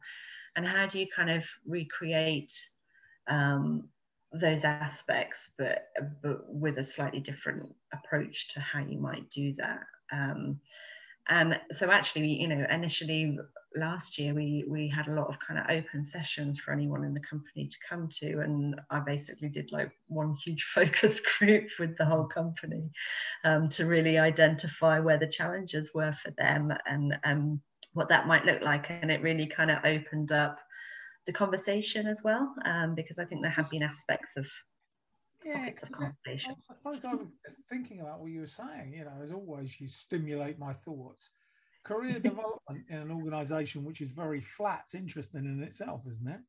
Speaker 2: And how do you kind of recreate um, those aspects, but, but with a slightly different approach to how you might do that? Um, and so actually, you know, initially last year we we had a lot of kind of open sessions for anyone in the company to come to and i basically did like one huge <laughs> focus group with the whole company um, to really identify where the challenges were for them and um, what that might look like and it really kind of opened up the conversation as well um, because i think there have been aspects of
Speaker 1: yeah, of conversation. I suppose I was thinking about what you were saying. You know, as always, you stimulate my thoughts career <laughs> development in an organization which is very flat interesting in itself, isn't it?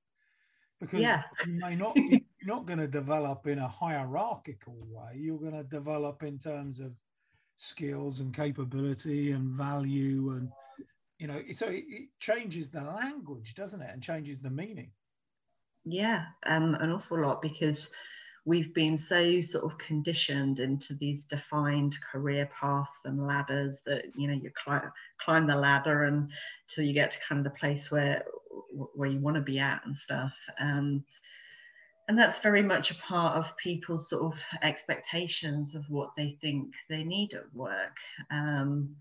Speaker 1: Because yeah. you may not <laughs> you're not going to develop in a hierarchical way. You're going to develop in terms of skills and capability and value and you know so it, it changes the language doesn't it? And changes the meaning.
Speaker 2: Yeah um an awful lot because we've been so sort of conditioned into these defined career paths and ladders that you know you climb, climb the ladder and till you get to kind of the place where where you want to be at and stuff. Um, and that's very much a part of people's sort of expectations of what they think they need at work. Um,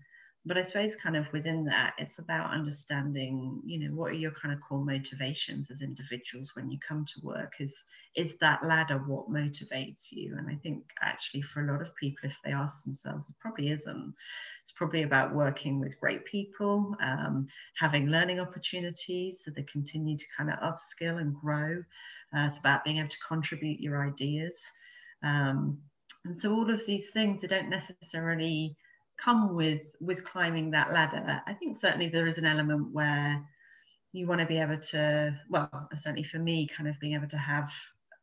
Speaker 2: but I suppose kind of within that, it's about understanding, you know, what are your kind of core motivations as individuals when you come to work? Is is that ladder what motivates you? And I think actually for a lot of people, if they ask themselves, it probably isn't. It's probably about working with great people, um, having learning opportunities so they continue to kind of upskill and grow. Uh, it's about being able to contribute your ideas. Um, and so all of these things, they don't necessarily come with with climbing that ladder i think certainly there is an element where you want to be able to well certainly for me kind of being able to have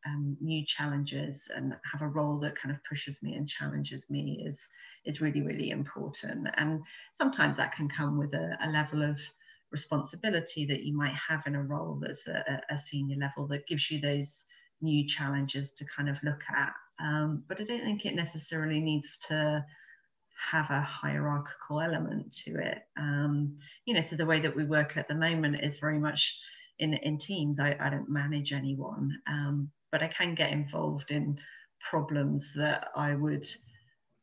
Speaker 2: um, new challenges and have a role that kind of pushes me and challenges me is is really really important. And sometimes that can come with a, a level of responsibility that you might have in a role that's a, a senior level that gives you those new challenges to kind of look at. Um, but i don't think it necessarily needs to have a hierarchical element to it. Um, you know, so the way that we work at the moment is very much in, in teams. I, I don't manage anyone, um, but I can get involved in problems that I would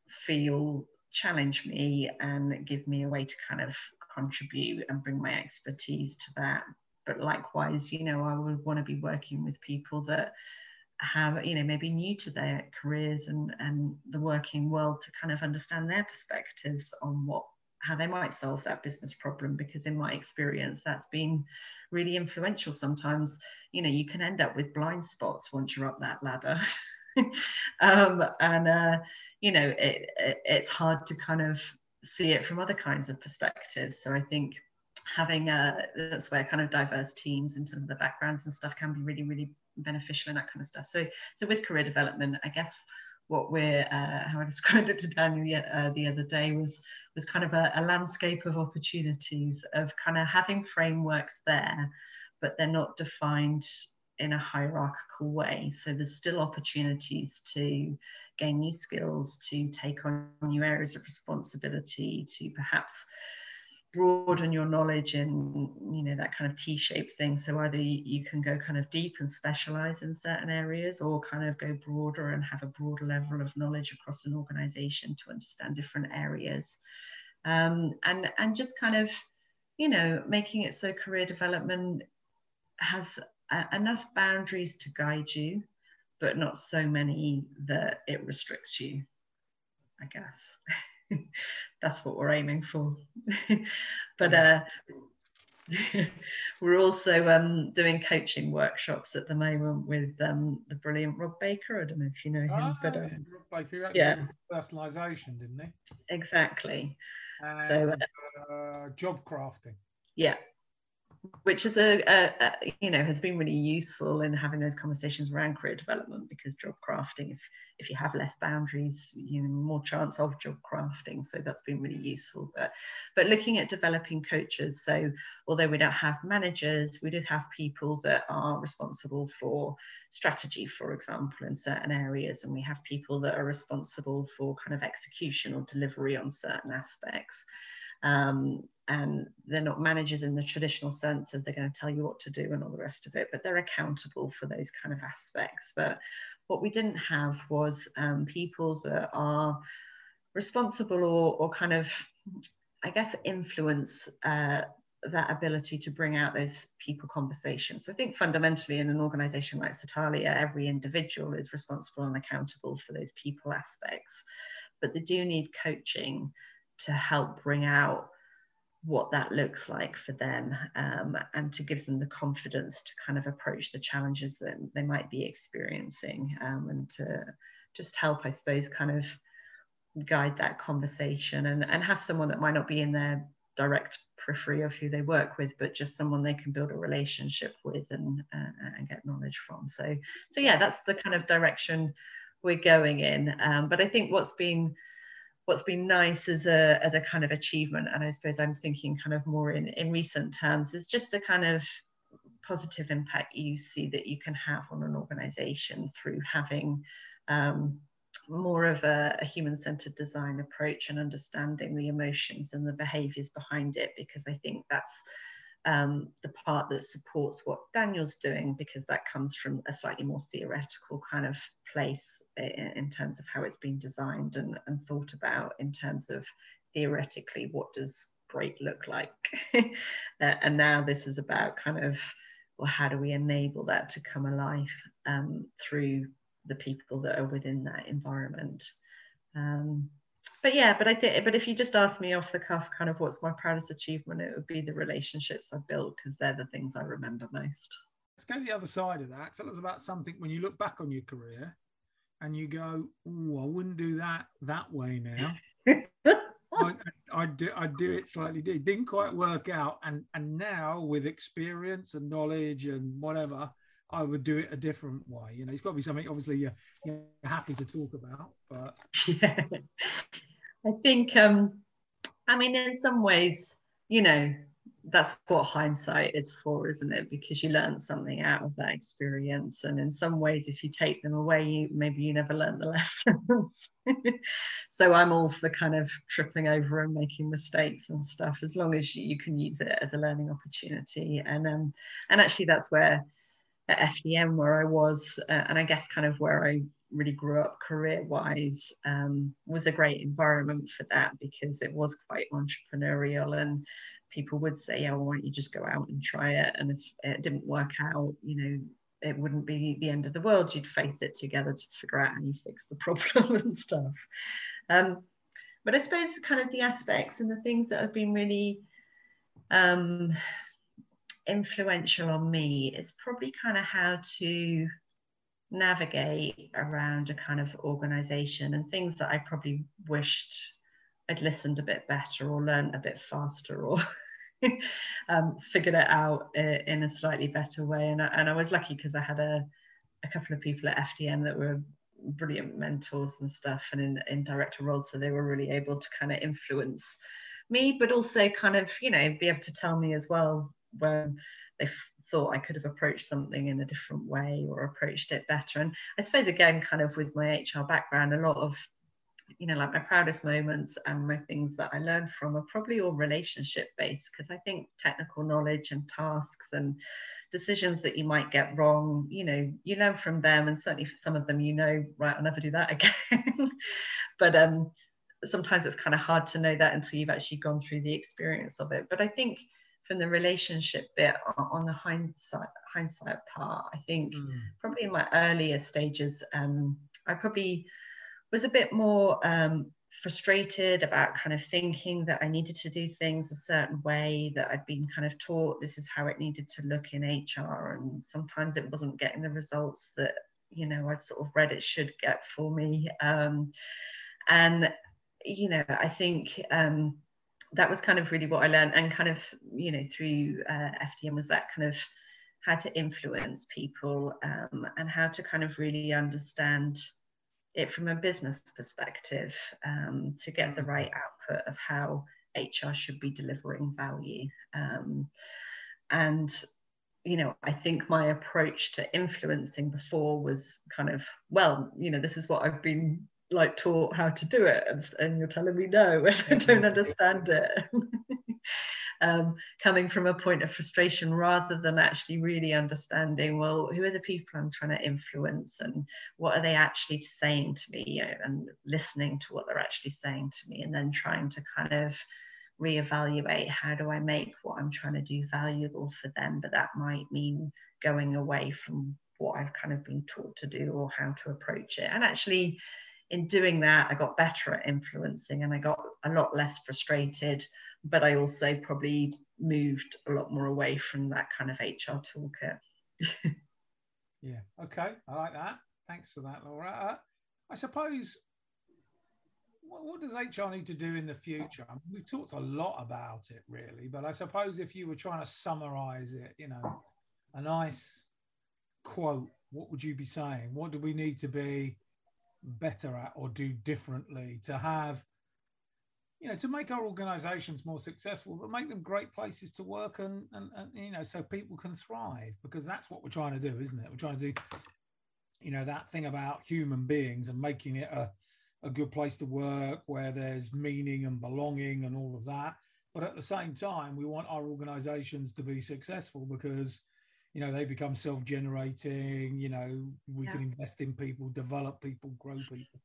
Speaker 2: feel challenge me and give me a way to kind of contribute and bring my expertise to that. But likewise, you know, I would want to be working with people that have you know maybe new to their careers and and the working world to kind of understand their perspectives on what how they might solve that business problem because in my experience that's been really influential sometimes. You know you can end up with blind spots once you're up that ladder. <laughs> Um, and uh, you know it, it, it's hard to kind of see it from other kinds of perspectives. So i think having a that's where kind of diverse teams in terms of the backgrounds and stuff can be really really beneficial and that kind of stuff. So, so with career development, I guess what we're uh, how I <laughs> described it to Daniel uh, the other day was was kind of a, a landscape of opportunities of kind of having frameworks there, but they're not defined in a hierarchical way. So there's still opportunities to gain new skills, to take on new areas of responsibility, to perhaps broaden your knowledge in you know that kind of t-shaped thing. So either you can go kind of deep and specialize in certain areas or kind of go broader and have a broader level of knowledge across an organization to understand different areas. Um, and and just kind of you know making it so career development has enough boundaries to guide you but not so many that it restricts you i guess <laughs> that's what we're aiming for. <laughs> but uh, <laughs> we're also um, doing coaching workshops at the moment with um, the brilliant Rob Baker. I don't know if you know him, oh, but um,
Speaker 1: Rob Baker, yeah, personalisation, didn't he?
Speaker 2: Exactly.
Speaker 1: And, so uh, uh, job crafting.
Speaker 2: Yeah. Which is a, a, a, you know has been really useful in having those conversations around career development because job crafting if if you have less boundaries you know more chance of job crafting. So that's been really useful. But but looking at developing coaches so although we don't have managers we do have people that are responsible for strategy for example in certain areas. And we have people that are responsible for kind of execution or delivery on certain aspects um, and they're not managers in the traditional sense of they're going to tell you what to do and all the rest of it, but they're accountable for those kind of aspects. But what we didn't have was um, people that are responsible or, or kind of, I guess, influence uh, that ability to bring out those people conversations. So I think fundamentally in an organization like Satalia, every individual is responsible and accountable for those people aspects, but they do need coaching to help bring out what that looks like for them um, and to give them the confidence to kind of approach the challenges that they might be experiencing um, and to just help, I suppose, kind of guide that conversation and, and have someone that might not be in their direct periphery of who they work with, but just someone they can build a relationship with and, uh, and get knowledge from. So, so yeah, that's the kind of direction we're going in. Um, but I think what's been what's been nice as a as a kind of achievement and i suppose i'm thinking kind of more in in recent terms is just the kind of positive impact you see that you can have on an organization through having um, more of a, a human-centered design approach and understanding the emotions and the behaviors behind it because i think that's um, the part that supports what Daniel's doing because that comes from a slightly more theoretical kind of place in, in terms of how it's been designed and, and, thought about in terms of theoretically what does great look like. <laughs> Uh, and now this is about kind of well how do we enable that to come alive um, through the people that are within that environment? Um, but yeah, but I think, but if you just ask me off the cuff, kind of what's my proudest achievement, it would be the relationships I've built because they're the things I remember most.
Speaker 1: Let's go the other side of that. Tell us about something when you look back on your career and you go, "Oh, I wouldn't do that that way now." <laughs> I, I, do I do it slightly. It didn't quite work out, and and now with experience and knowledge and whatever, I would do it a different way. You know, it's got to be something obviously you're, you're happy to talk about, but
Speaker 2: yeah. <laughs> I think, um, I mean, in some ways, you know, that's what hindsight is for, isn't it? Because you learn something out of that experience. And in some ways, if you take them away, you maybe you never learn the <laughs> lesson. so I'm all for kind of tripping over and making mistakes and stuff, as long as you, you can use it as a learning opportunity. And um, and actually, that's where at FDM, where I was, uh, and I guess kind of where I really grew up career wise um, was a great environment for that because it was quite entrepreneurial and people would say oh, why don't you just go out and try it? And if it didn't work out you know it wouldn't be the end of the world. You'd face it together to figure out how you fix the <laughs> problem and stuff. Um, but i suppose kind of the aspects and the things that have been really um, influential on me is probably kind of how to navigate around a kind of organization and things that I probably wished I'd listened a bit better or learned a bit faster or <laughs> um, figured it out in a slightly better way. And I, and I was lucky because I had a, a couple of people at FDM that were brilliant mentors and stuff and in, in director roles. So they were really able to kind of influence me, but also kind of, you know, be able to tell me as well when they thought I could have approached something in a different way or approached it better. And I suppose, again, kind of with my HR background, a lot of you know, like my proudest moments and my things that I learned from are probably all relationship based because I think technical knowledge and tasks and decisions that you might get wrong, you know, you learn from them, and certainly for some of them, you know, right, I'll never do that <laughs> again. but um, sometimes it's kind of hard to know that until you've actually gone through the experience of it. But I think from the relationship bit on the hindsight hindsight part i think mm. probably in my earlier stages um, i probably was a bit more um, frustrated about kind of thinking that i needed to do things a certain way that i'd been kind of taught this is how it needed to look in hr and sometimes it wasn't getting the results that you know i'd sort of read it should get for me um, and you know i think um, that was kind of really what I learned, and kind of you know through uh, FDM was that kind of how to influence people um, and how to kind of really understand it from a business perspective um, to get the right output of how HR should be delivering value. Um, and you know, I think my approach to influencing before was kind of, well, you know, this is what I've been like taught how to do it, and, and you're telling me no, <laughs> and I don't understand it. <laughs> um, coming from a point of frustration rather than actually really understanding, well, who are the people I'm trying to influence, and what are they actually saying to me, and listening to what they're actually saying to me, and then trying to kind of reevaluate how do I make what I'm trying to do valuable for them, but that might mean going away from what I've kind of been taught to do or how to approach it. And actually, in doing that, I got better at influencing and I got a lot less frustrated, but I also probably moved a lot more away from that kind of HR toolkit. <laughs>
Speaker 1: yeah, okay, I like that. Thanks for that, Laura. Uh, I suppose what, what, does HR need to do in the future? I mean, we've talked a lot about it, really, but I suppose if you were trying to summarize it, you know, a nice quote, what would you be saying? What do we need to be better at or do differently to have, you know, to make our organizations more successful, but make them great places to work and, and, and you know, so people can thrive because that's what we're trying to do, isn't it? We're trying to do, you know, that thing about human beings and making it a, a good place to work where there's meaning and belonging and all of that. But at the same time, we want our organizations to be successful because, you know, they become self generating, you know, we yeah. can invest in people, develop people, grow people.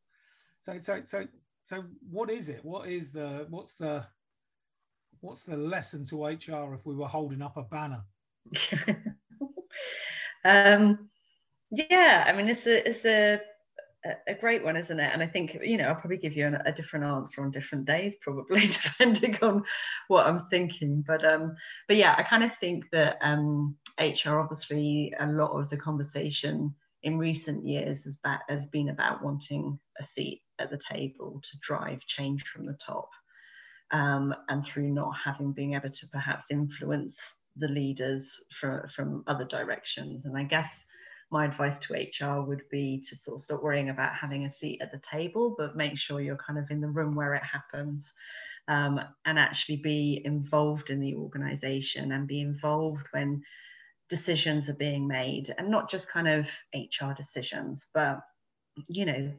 Speaker 1: So, so, so, so what is it? What is the, what's the, what's the lesson to HR if we were holding up a banner? <laughs>
Speaker 2: um, yeah, I mean, it's a, it's a, a great one, isn't it? And I think you know I'll probably give you a different answer on different days, probably <laughs> depending on what I'm thinking. But um, but yeah, I kind of think that um, HR obviously a lot of the conversation in recent years has, ba- has been about wanting a seat at the table to drive change from the top, um, and through not having been able to perhaps influence the leaders from from other directions. And I guess my advice to HR would be to sort of stop worrying about having a seat at the table, but make sure you're kind of in the room where it happens um, and actually be involved in the organization and be involved when decisions are being made and not just kind of HR decisions, but you know,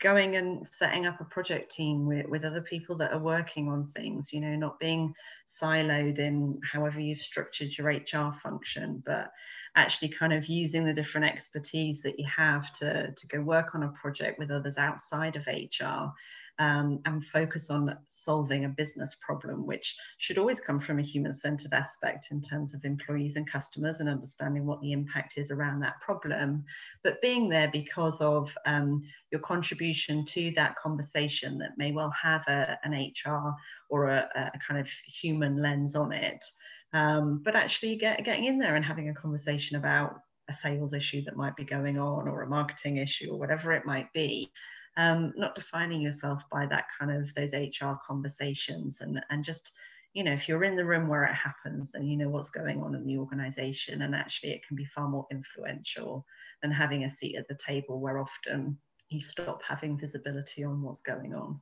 Speaker 2: going and setting up a project team with, with other people that are working on things, you know, not being siloed in however you've structured your HR function, but actually kind of using the different expertise that you have to, to go work on a project with others outside of HR um, and focus on solving a business problem, which should always come from a human centered aspect in terms of employees and customers and understanding what the impact is around that problem. But being there because of um, your contribution to that conversation that may well have a, an HR or a, a kind of human lens on it. Um, but actually get, getting in there and having a conversation about a sales issue that might be going on or a marketing issue or whatever it might be um, not defining yourself by that kind of those HR conversations and, and just, you know, if you're in the room where it happens, then you know what's going on in the organization. And actually, it can be far more influential than having a seat at the table where often you stop having visibility on what's going on.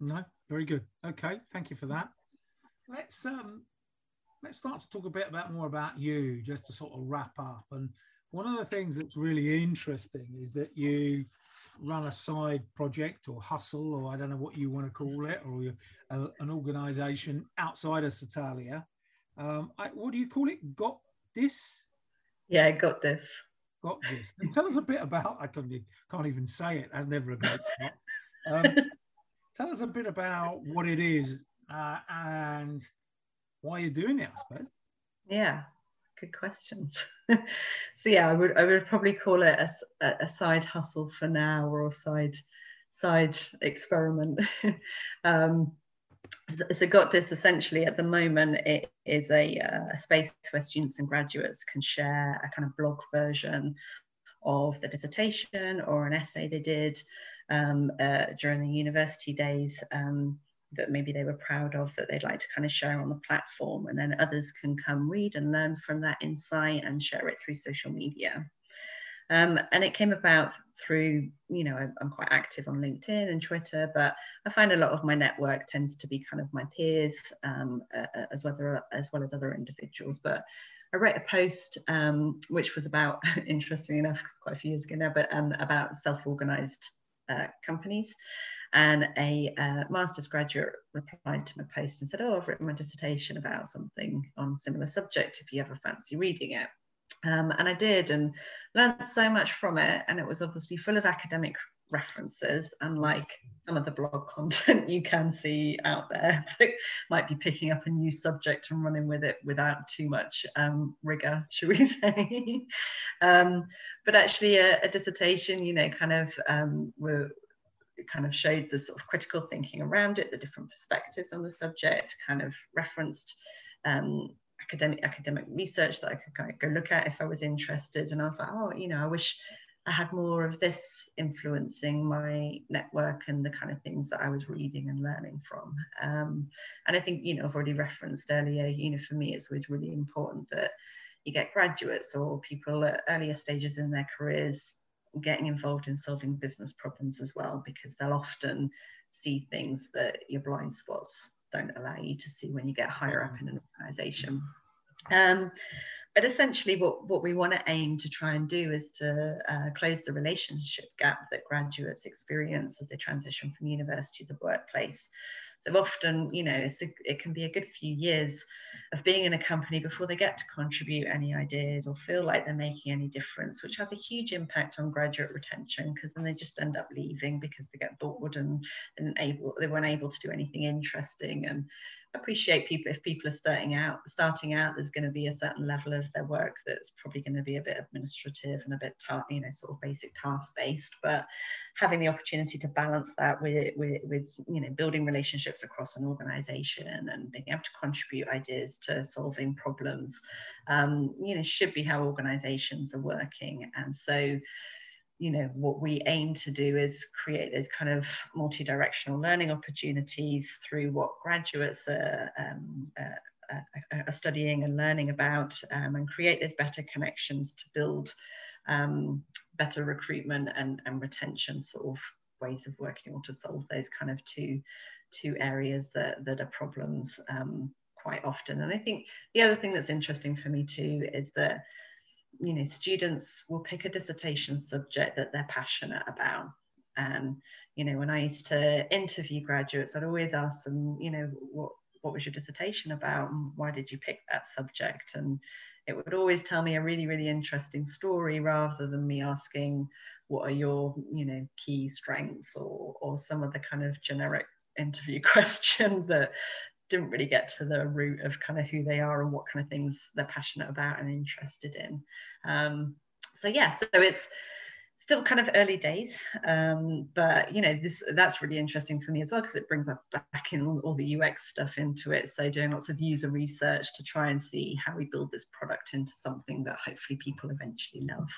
Speaker 1: No, very good. Okay, thank you for that. Let's um let's start to talk a bit about more about you, just to sort of wrap up. And one of the things that's really interesting is that you run a side project or hustle, or I don't know what you want to call it, or a, an organization outside of Satalia. Um, I, what do you call it? Got this?
Speaker 2: Yeah, got this.
Speaker 1: Got this. And tell us a bit about. I can't, can't even say it. That's never a great start. Um, <laughs> tell us a bit about what it is uh, and why are you're doing it. I suppose.
Speaker 2: Yeah good questions. <laughs> so yeah, I would I would probably call it a, a side hustle for now or a side side experiment. <laughs> um, so got this essentially at the moment it is a, uh, a space where students and graduates can share a kind of blog version of the dissertation or an essay they did um, uh, during the university days um, that maybe they were proud of that they'd like to kind of share on the platform and then others can come read and learn from that insight and share it through social media um, and it came about through you know I'm, quite active on linkedin and twitter but i find a lot of my network tends to be kind of my peers um, uh, as well as well as other individuals but I wrote a post um, which was about, <laughs> interesting enough, quite a few years ago now, but um, about self-organized uh, companies. And a uh, master's graduate replied to my post and said, Oh, I've written my dissertation about something on a similar subject if you ever fancy reading it. Um, and I did and learned so much from it. And it was obviously full of academic references, unlike some of the blog <laughs> content you can see out there <laughs> that might be picking up a new subject and running with it without too much um, rigor, <laughs> should we say. um, but actually, a, a, dissertation, you know, kind of um, were kind of showed the sort of critical thinking around it, the different perspectives on the subject, kind of referenced um, academic academic research that I could kind of go look at if I was interested. And I was like, oh, you know, I wish I had more of this influencing my network and the kind of things that I was reading and learning from. Um, and I think, you know, I've already referenced earlier, you know, for me, it's always really important that you get graduates or people at earlier stages in their careers getting involved in solving business problems as well, because they'll often see things that your blind spots don't allow you to see when you get higher up in an organization. Um, but essentially what, what we want to aim to try and do is to uh, close the relationship gap that graduates experience as they transition from university to the workplace so often, you know, a, it can be a good few years of being in a company before they get to contribute any ideas or feel like they're making any difference, which has a huge impact on graduate retention because then they just end up leaving because they get bored and, and able they weren't able to do anything interesting. And appreciate people if people are starting out starting out there's going to be a certain level of their work that's probably going to be a bit administrative and a bit you know sort of basic task based but having the opportunity to balance that with, with with you know building relationships across an organization and being able to contribute ideas to solving problems um, you know should be how organizations are working. And so you know what we aim to do is create those kind of multi-directional learning opportunities through what graduates are, um, uh, uh, are studying and learning about um, and create those better connections to build um, better recruitment and, and retention sort of ways of working or to solve those kind of two two areas that, that are problems um, quite often. And i think the other thing that's interesting for me too is that you know, students will pick a dissertation subject that they're passionate about. And, you know, when I used to interview graduates, I'd always ask them, you know, what, what was your dissertation about and why did you pick that subject? And it would always tell me a really, really interesting story rather than me asking, what are your, you know, key strengths or, or some of the kind of generic interview <laughs> question that didn't really get to the root of kind of who they are and what kind of things they're passionate about and interested in. Um, so yeah, so it's still kind of early days, um, but you know this that's really interesting for me as well because it brings up back in all, all the UX stuff into it. So doing lots of user research to try and see how we build this product into something that hopefully people eventually love.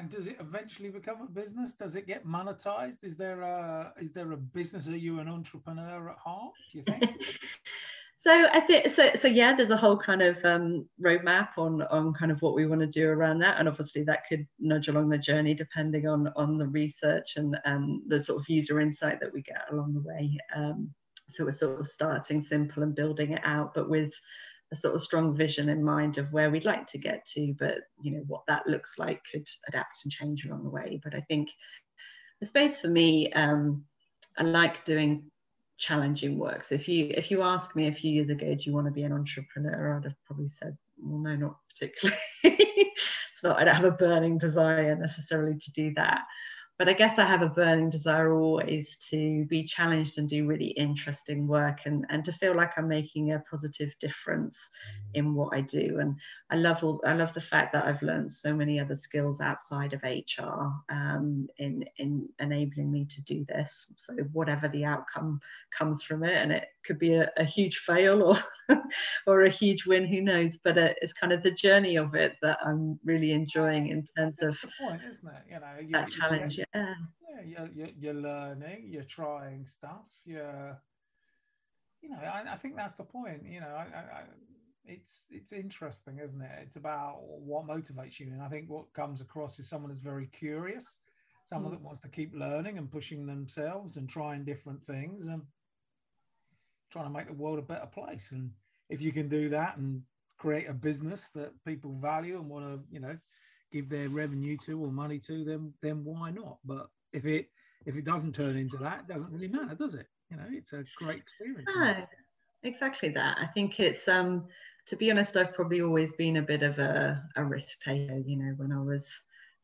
Speaker 1: And does it eventually become a business? Does it get monetized? Is there a is there a business? Are you an entrepreneur at heart? Do you think? <laughs>
Speaker 2: so I think so. So yeah, there's a whole kind of um, roadmap on on kind of what we want to do around that, and obviously that could nudge along the journey depending on on the research and um, the sort of user insight that we get along the way. Um, so we're sort of starting simple and building it out, but with a sort of strong vision in mind of where we'd like to get to, but you know what that looks like could adapt and change along the way. But I think the space for me, um, I like doing challenging work. So if you if you ask me a few years ago, do you want to be an entrepreneur? I'd have probably said, well, no, not particularly. <laughs> it's not. I don't have a burning desire necessarily to do that but I guess I have a burning desire always to be challenged and do really interesting work and, and to feel like I'm making a positive difference in what I do. And I love all, I love the fact that I've learned so many other skills outside of HR um, in, in enabling me to do this. So whatever the outcome comes from it, and it could be a, a huge fail or <laughs> or a huge win who knows but uh, it's kind of the journey of it that i'm really enjoying in terms
Speaker 1: That's
Speaker 2: of
Speaker 1: point isn't it you know you,
Speaker 2: that challenge yeah
Speaker 1: yeah you're, you're, you're learning you're trying stuff you're you know I, I think that's the point you know I, I, it's it's interesting isn't it it's about what motivates you and i think what comes across is someone that's very curious someone
Speaker 2: Mm.
Speaker 1: that wants to keep learning and pushing themselves and trying different things and trying to make the world a better place and if you can do that and create a business that people value and want to you know give their revenue to or money to them then why not? But if it if it doesn't turn into that it doesn't really matter does it? You know it's a great experience.
Speaker 2: No exactly that. I think it's um to be honest i've probably always been a bit of a, a risk taker. You know when i was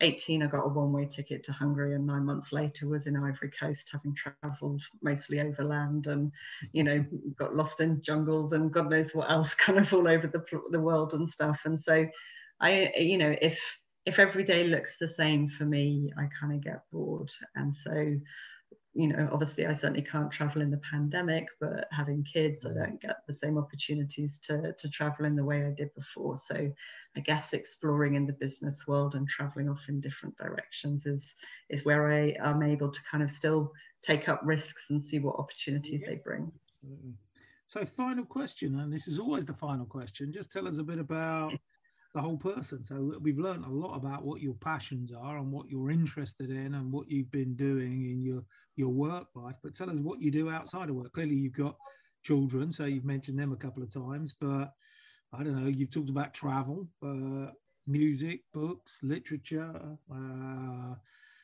Speaker 2: 18 i got a one-way ticket to hungary and nine months later was in ivory coast having traveled mostly overland and you know got lost in jungles and god knows what else <laughs> kind of all over the, the world and stuff. And so i you know if if every day looks the same for me i kind of get bored and so you know, obviously I certainly can't travel in the pandemic, but having kids, I mm. don't get the same opportunities to, to travel in the way I did before. So I guess exploring in the business world and traveling off in different directions is is where I am able to kind of still take up risks and see what opportunities
Speaker 1: Yeah.
Speaker 2: they bring.
Speaker 1: Absolutely. So, final question, and this is always the final question. Just tell us a bit about the whole person. So, we've learned a lot about what your passions are and what you're interested in and what you've been doing in your your work life. But tell us what you do outside of work. Clearly, you've got children, so you've mentioned them a couple of times. But I don't know. You've talked about travel, uh, music, books, literature, uh,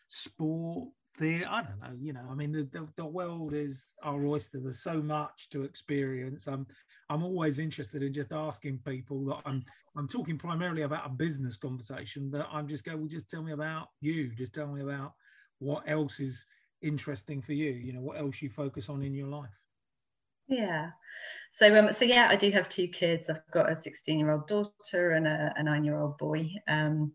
Speaker 1: sport, theatre. I don't know. You know, I mean, the, the, the world is our oyster. There's so much to experience. I'm I'm always interested in just asking people that I'm I'm talking primarily about a business conversation. That I'm just going. Well, just tell me about you. Just tell me about what else is interesting for you. You know, what else you focus on in your life.
Speaker 2: Yeah. So um so yeah, I do have two kids. I've got a 16 year old daughter and a, a nine year old boy. Um,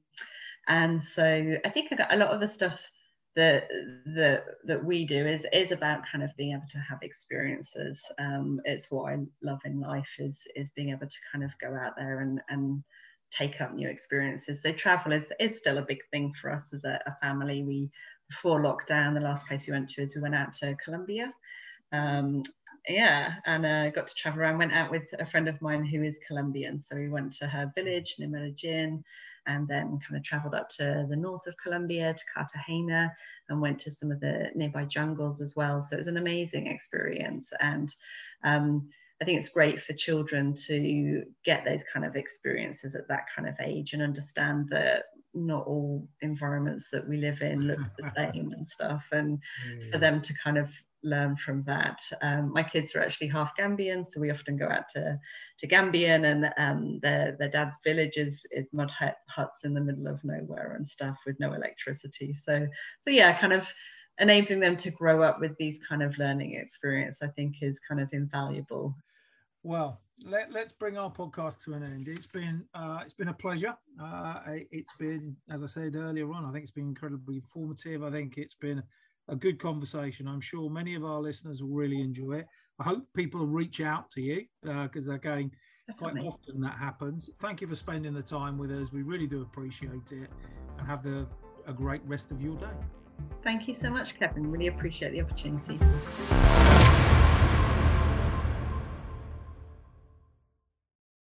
Speaker 2: and so I think I got a lot of the stuff that that that we do is is about kind of being able to have experiences. Um, it's what I love in life is is being able to kind of go out there and and take up new experiences. So travel is is still a big thing for us as a, a family. We before lockdown, the last place we went to is we went out to Colombia. Um, yeah, and uh, got to travel around. Went out with a friend of mine who is Colombian, so we went to her village Medellin, and then kind of traveled up to the north of Colombia to Cartagena, and went to some of the nearby jungles as well. So it was an amazing experience, and um, I think it's great for children to get those kind of experiences at that kind of age and understand that not all environments that we live in look the <laughs> same and stuff, and for them to kind of learn from that. Um, my kids are actually half Gambian, so we often go out to, to Gambian, and um, their, their dad's village is, is mud hut, huts in the middle of nowhere and stuff with no electricity. So, so yeah, kind of enabling them to grow up with these kind of learning experience, I think, is kind of invaluable.
Speaker 1: Well, let, us bring our podcast to an end. It's been uh, it's been a pleasure. Uh, it's been, as I said earlier on, I think it's been incredibly informative. I think it's been a good conversation. I'm sure many of our listeners will really enjoy it. I hope people will reach out to you because uh, they're going quite often that happens. Thank you for spending the time with us. We really do appreciate it and have the, a great rest of your day.
Speaker 2: Thank you so much, Kevin. Really appreciate the opportunity.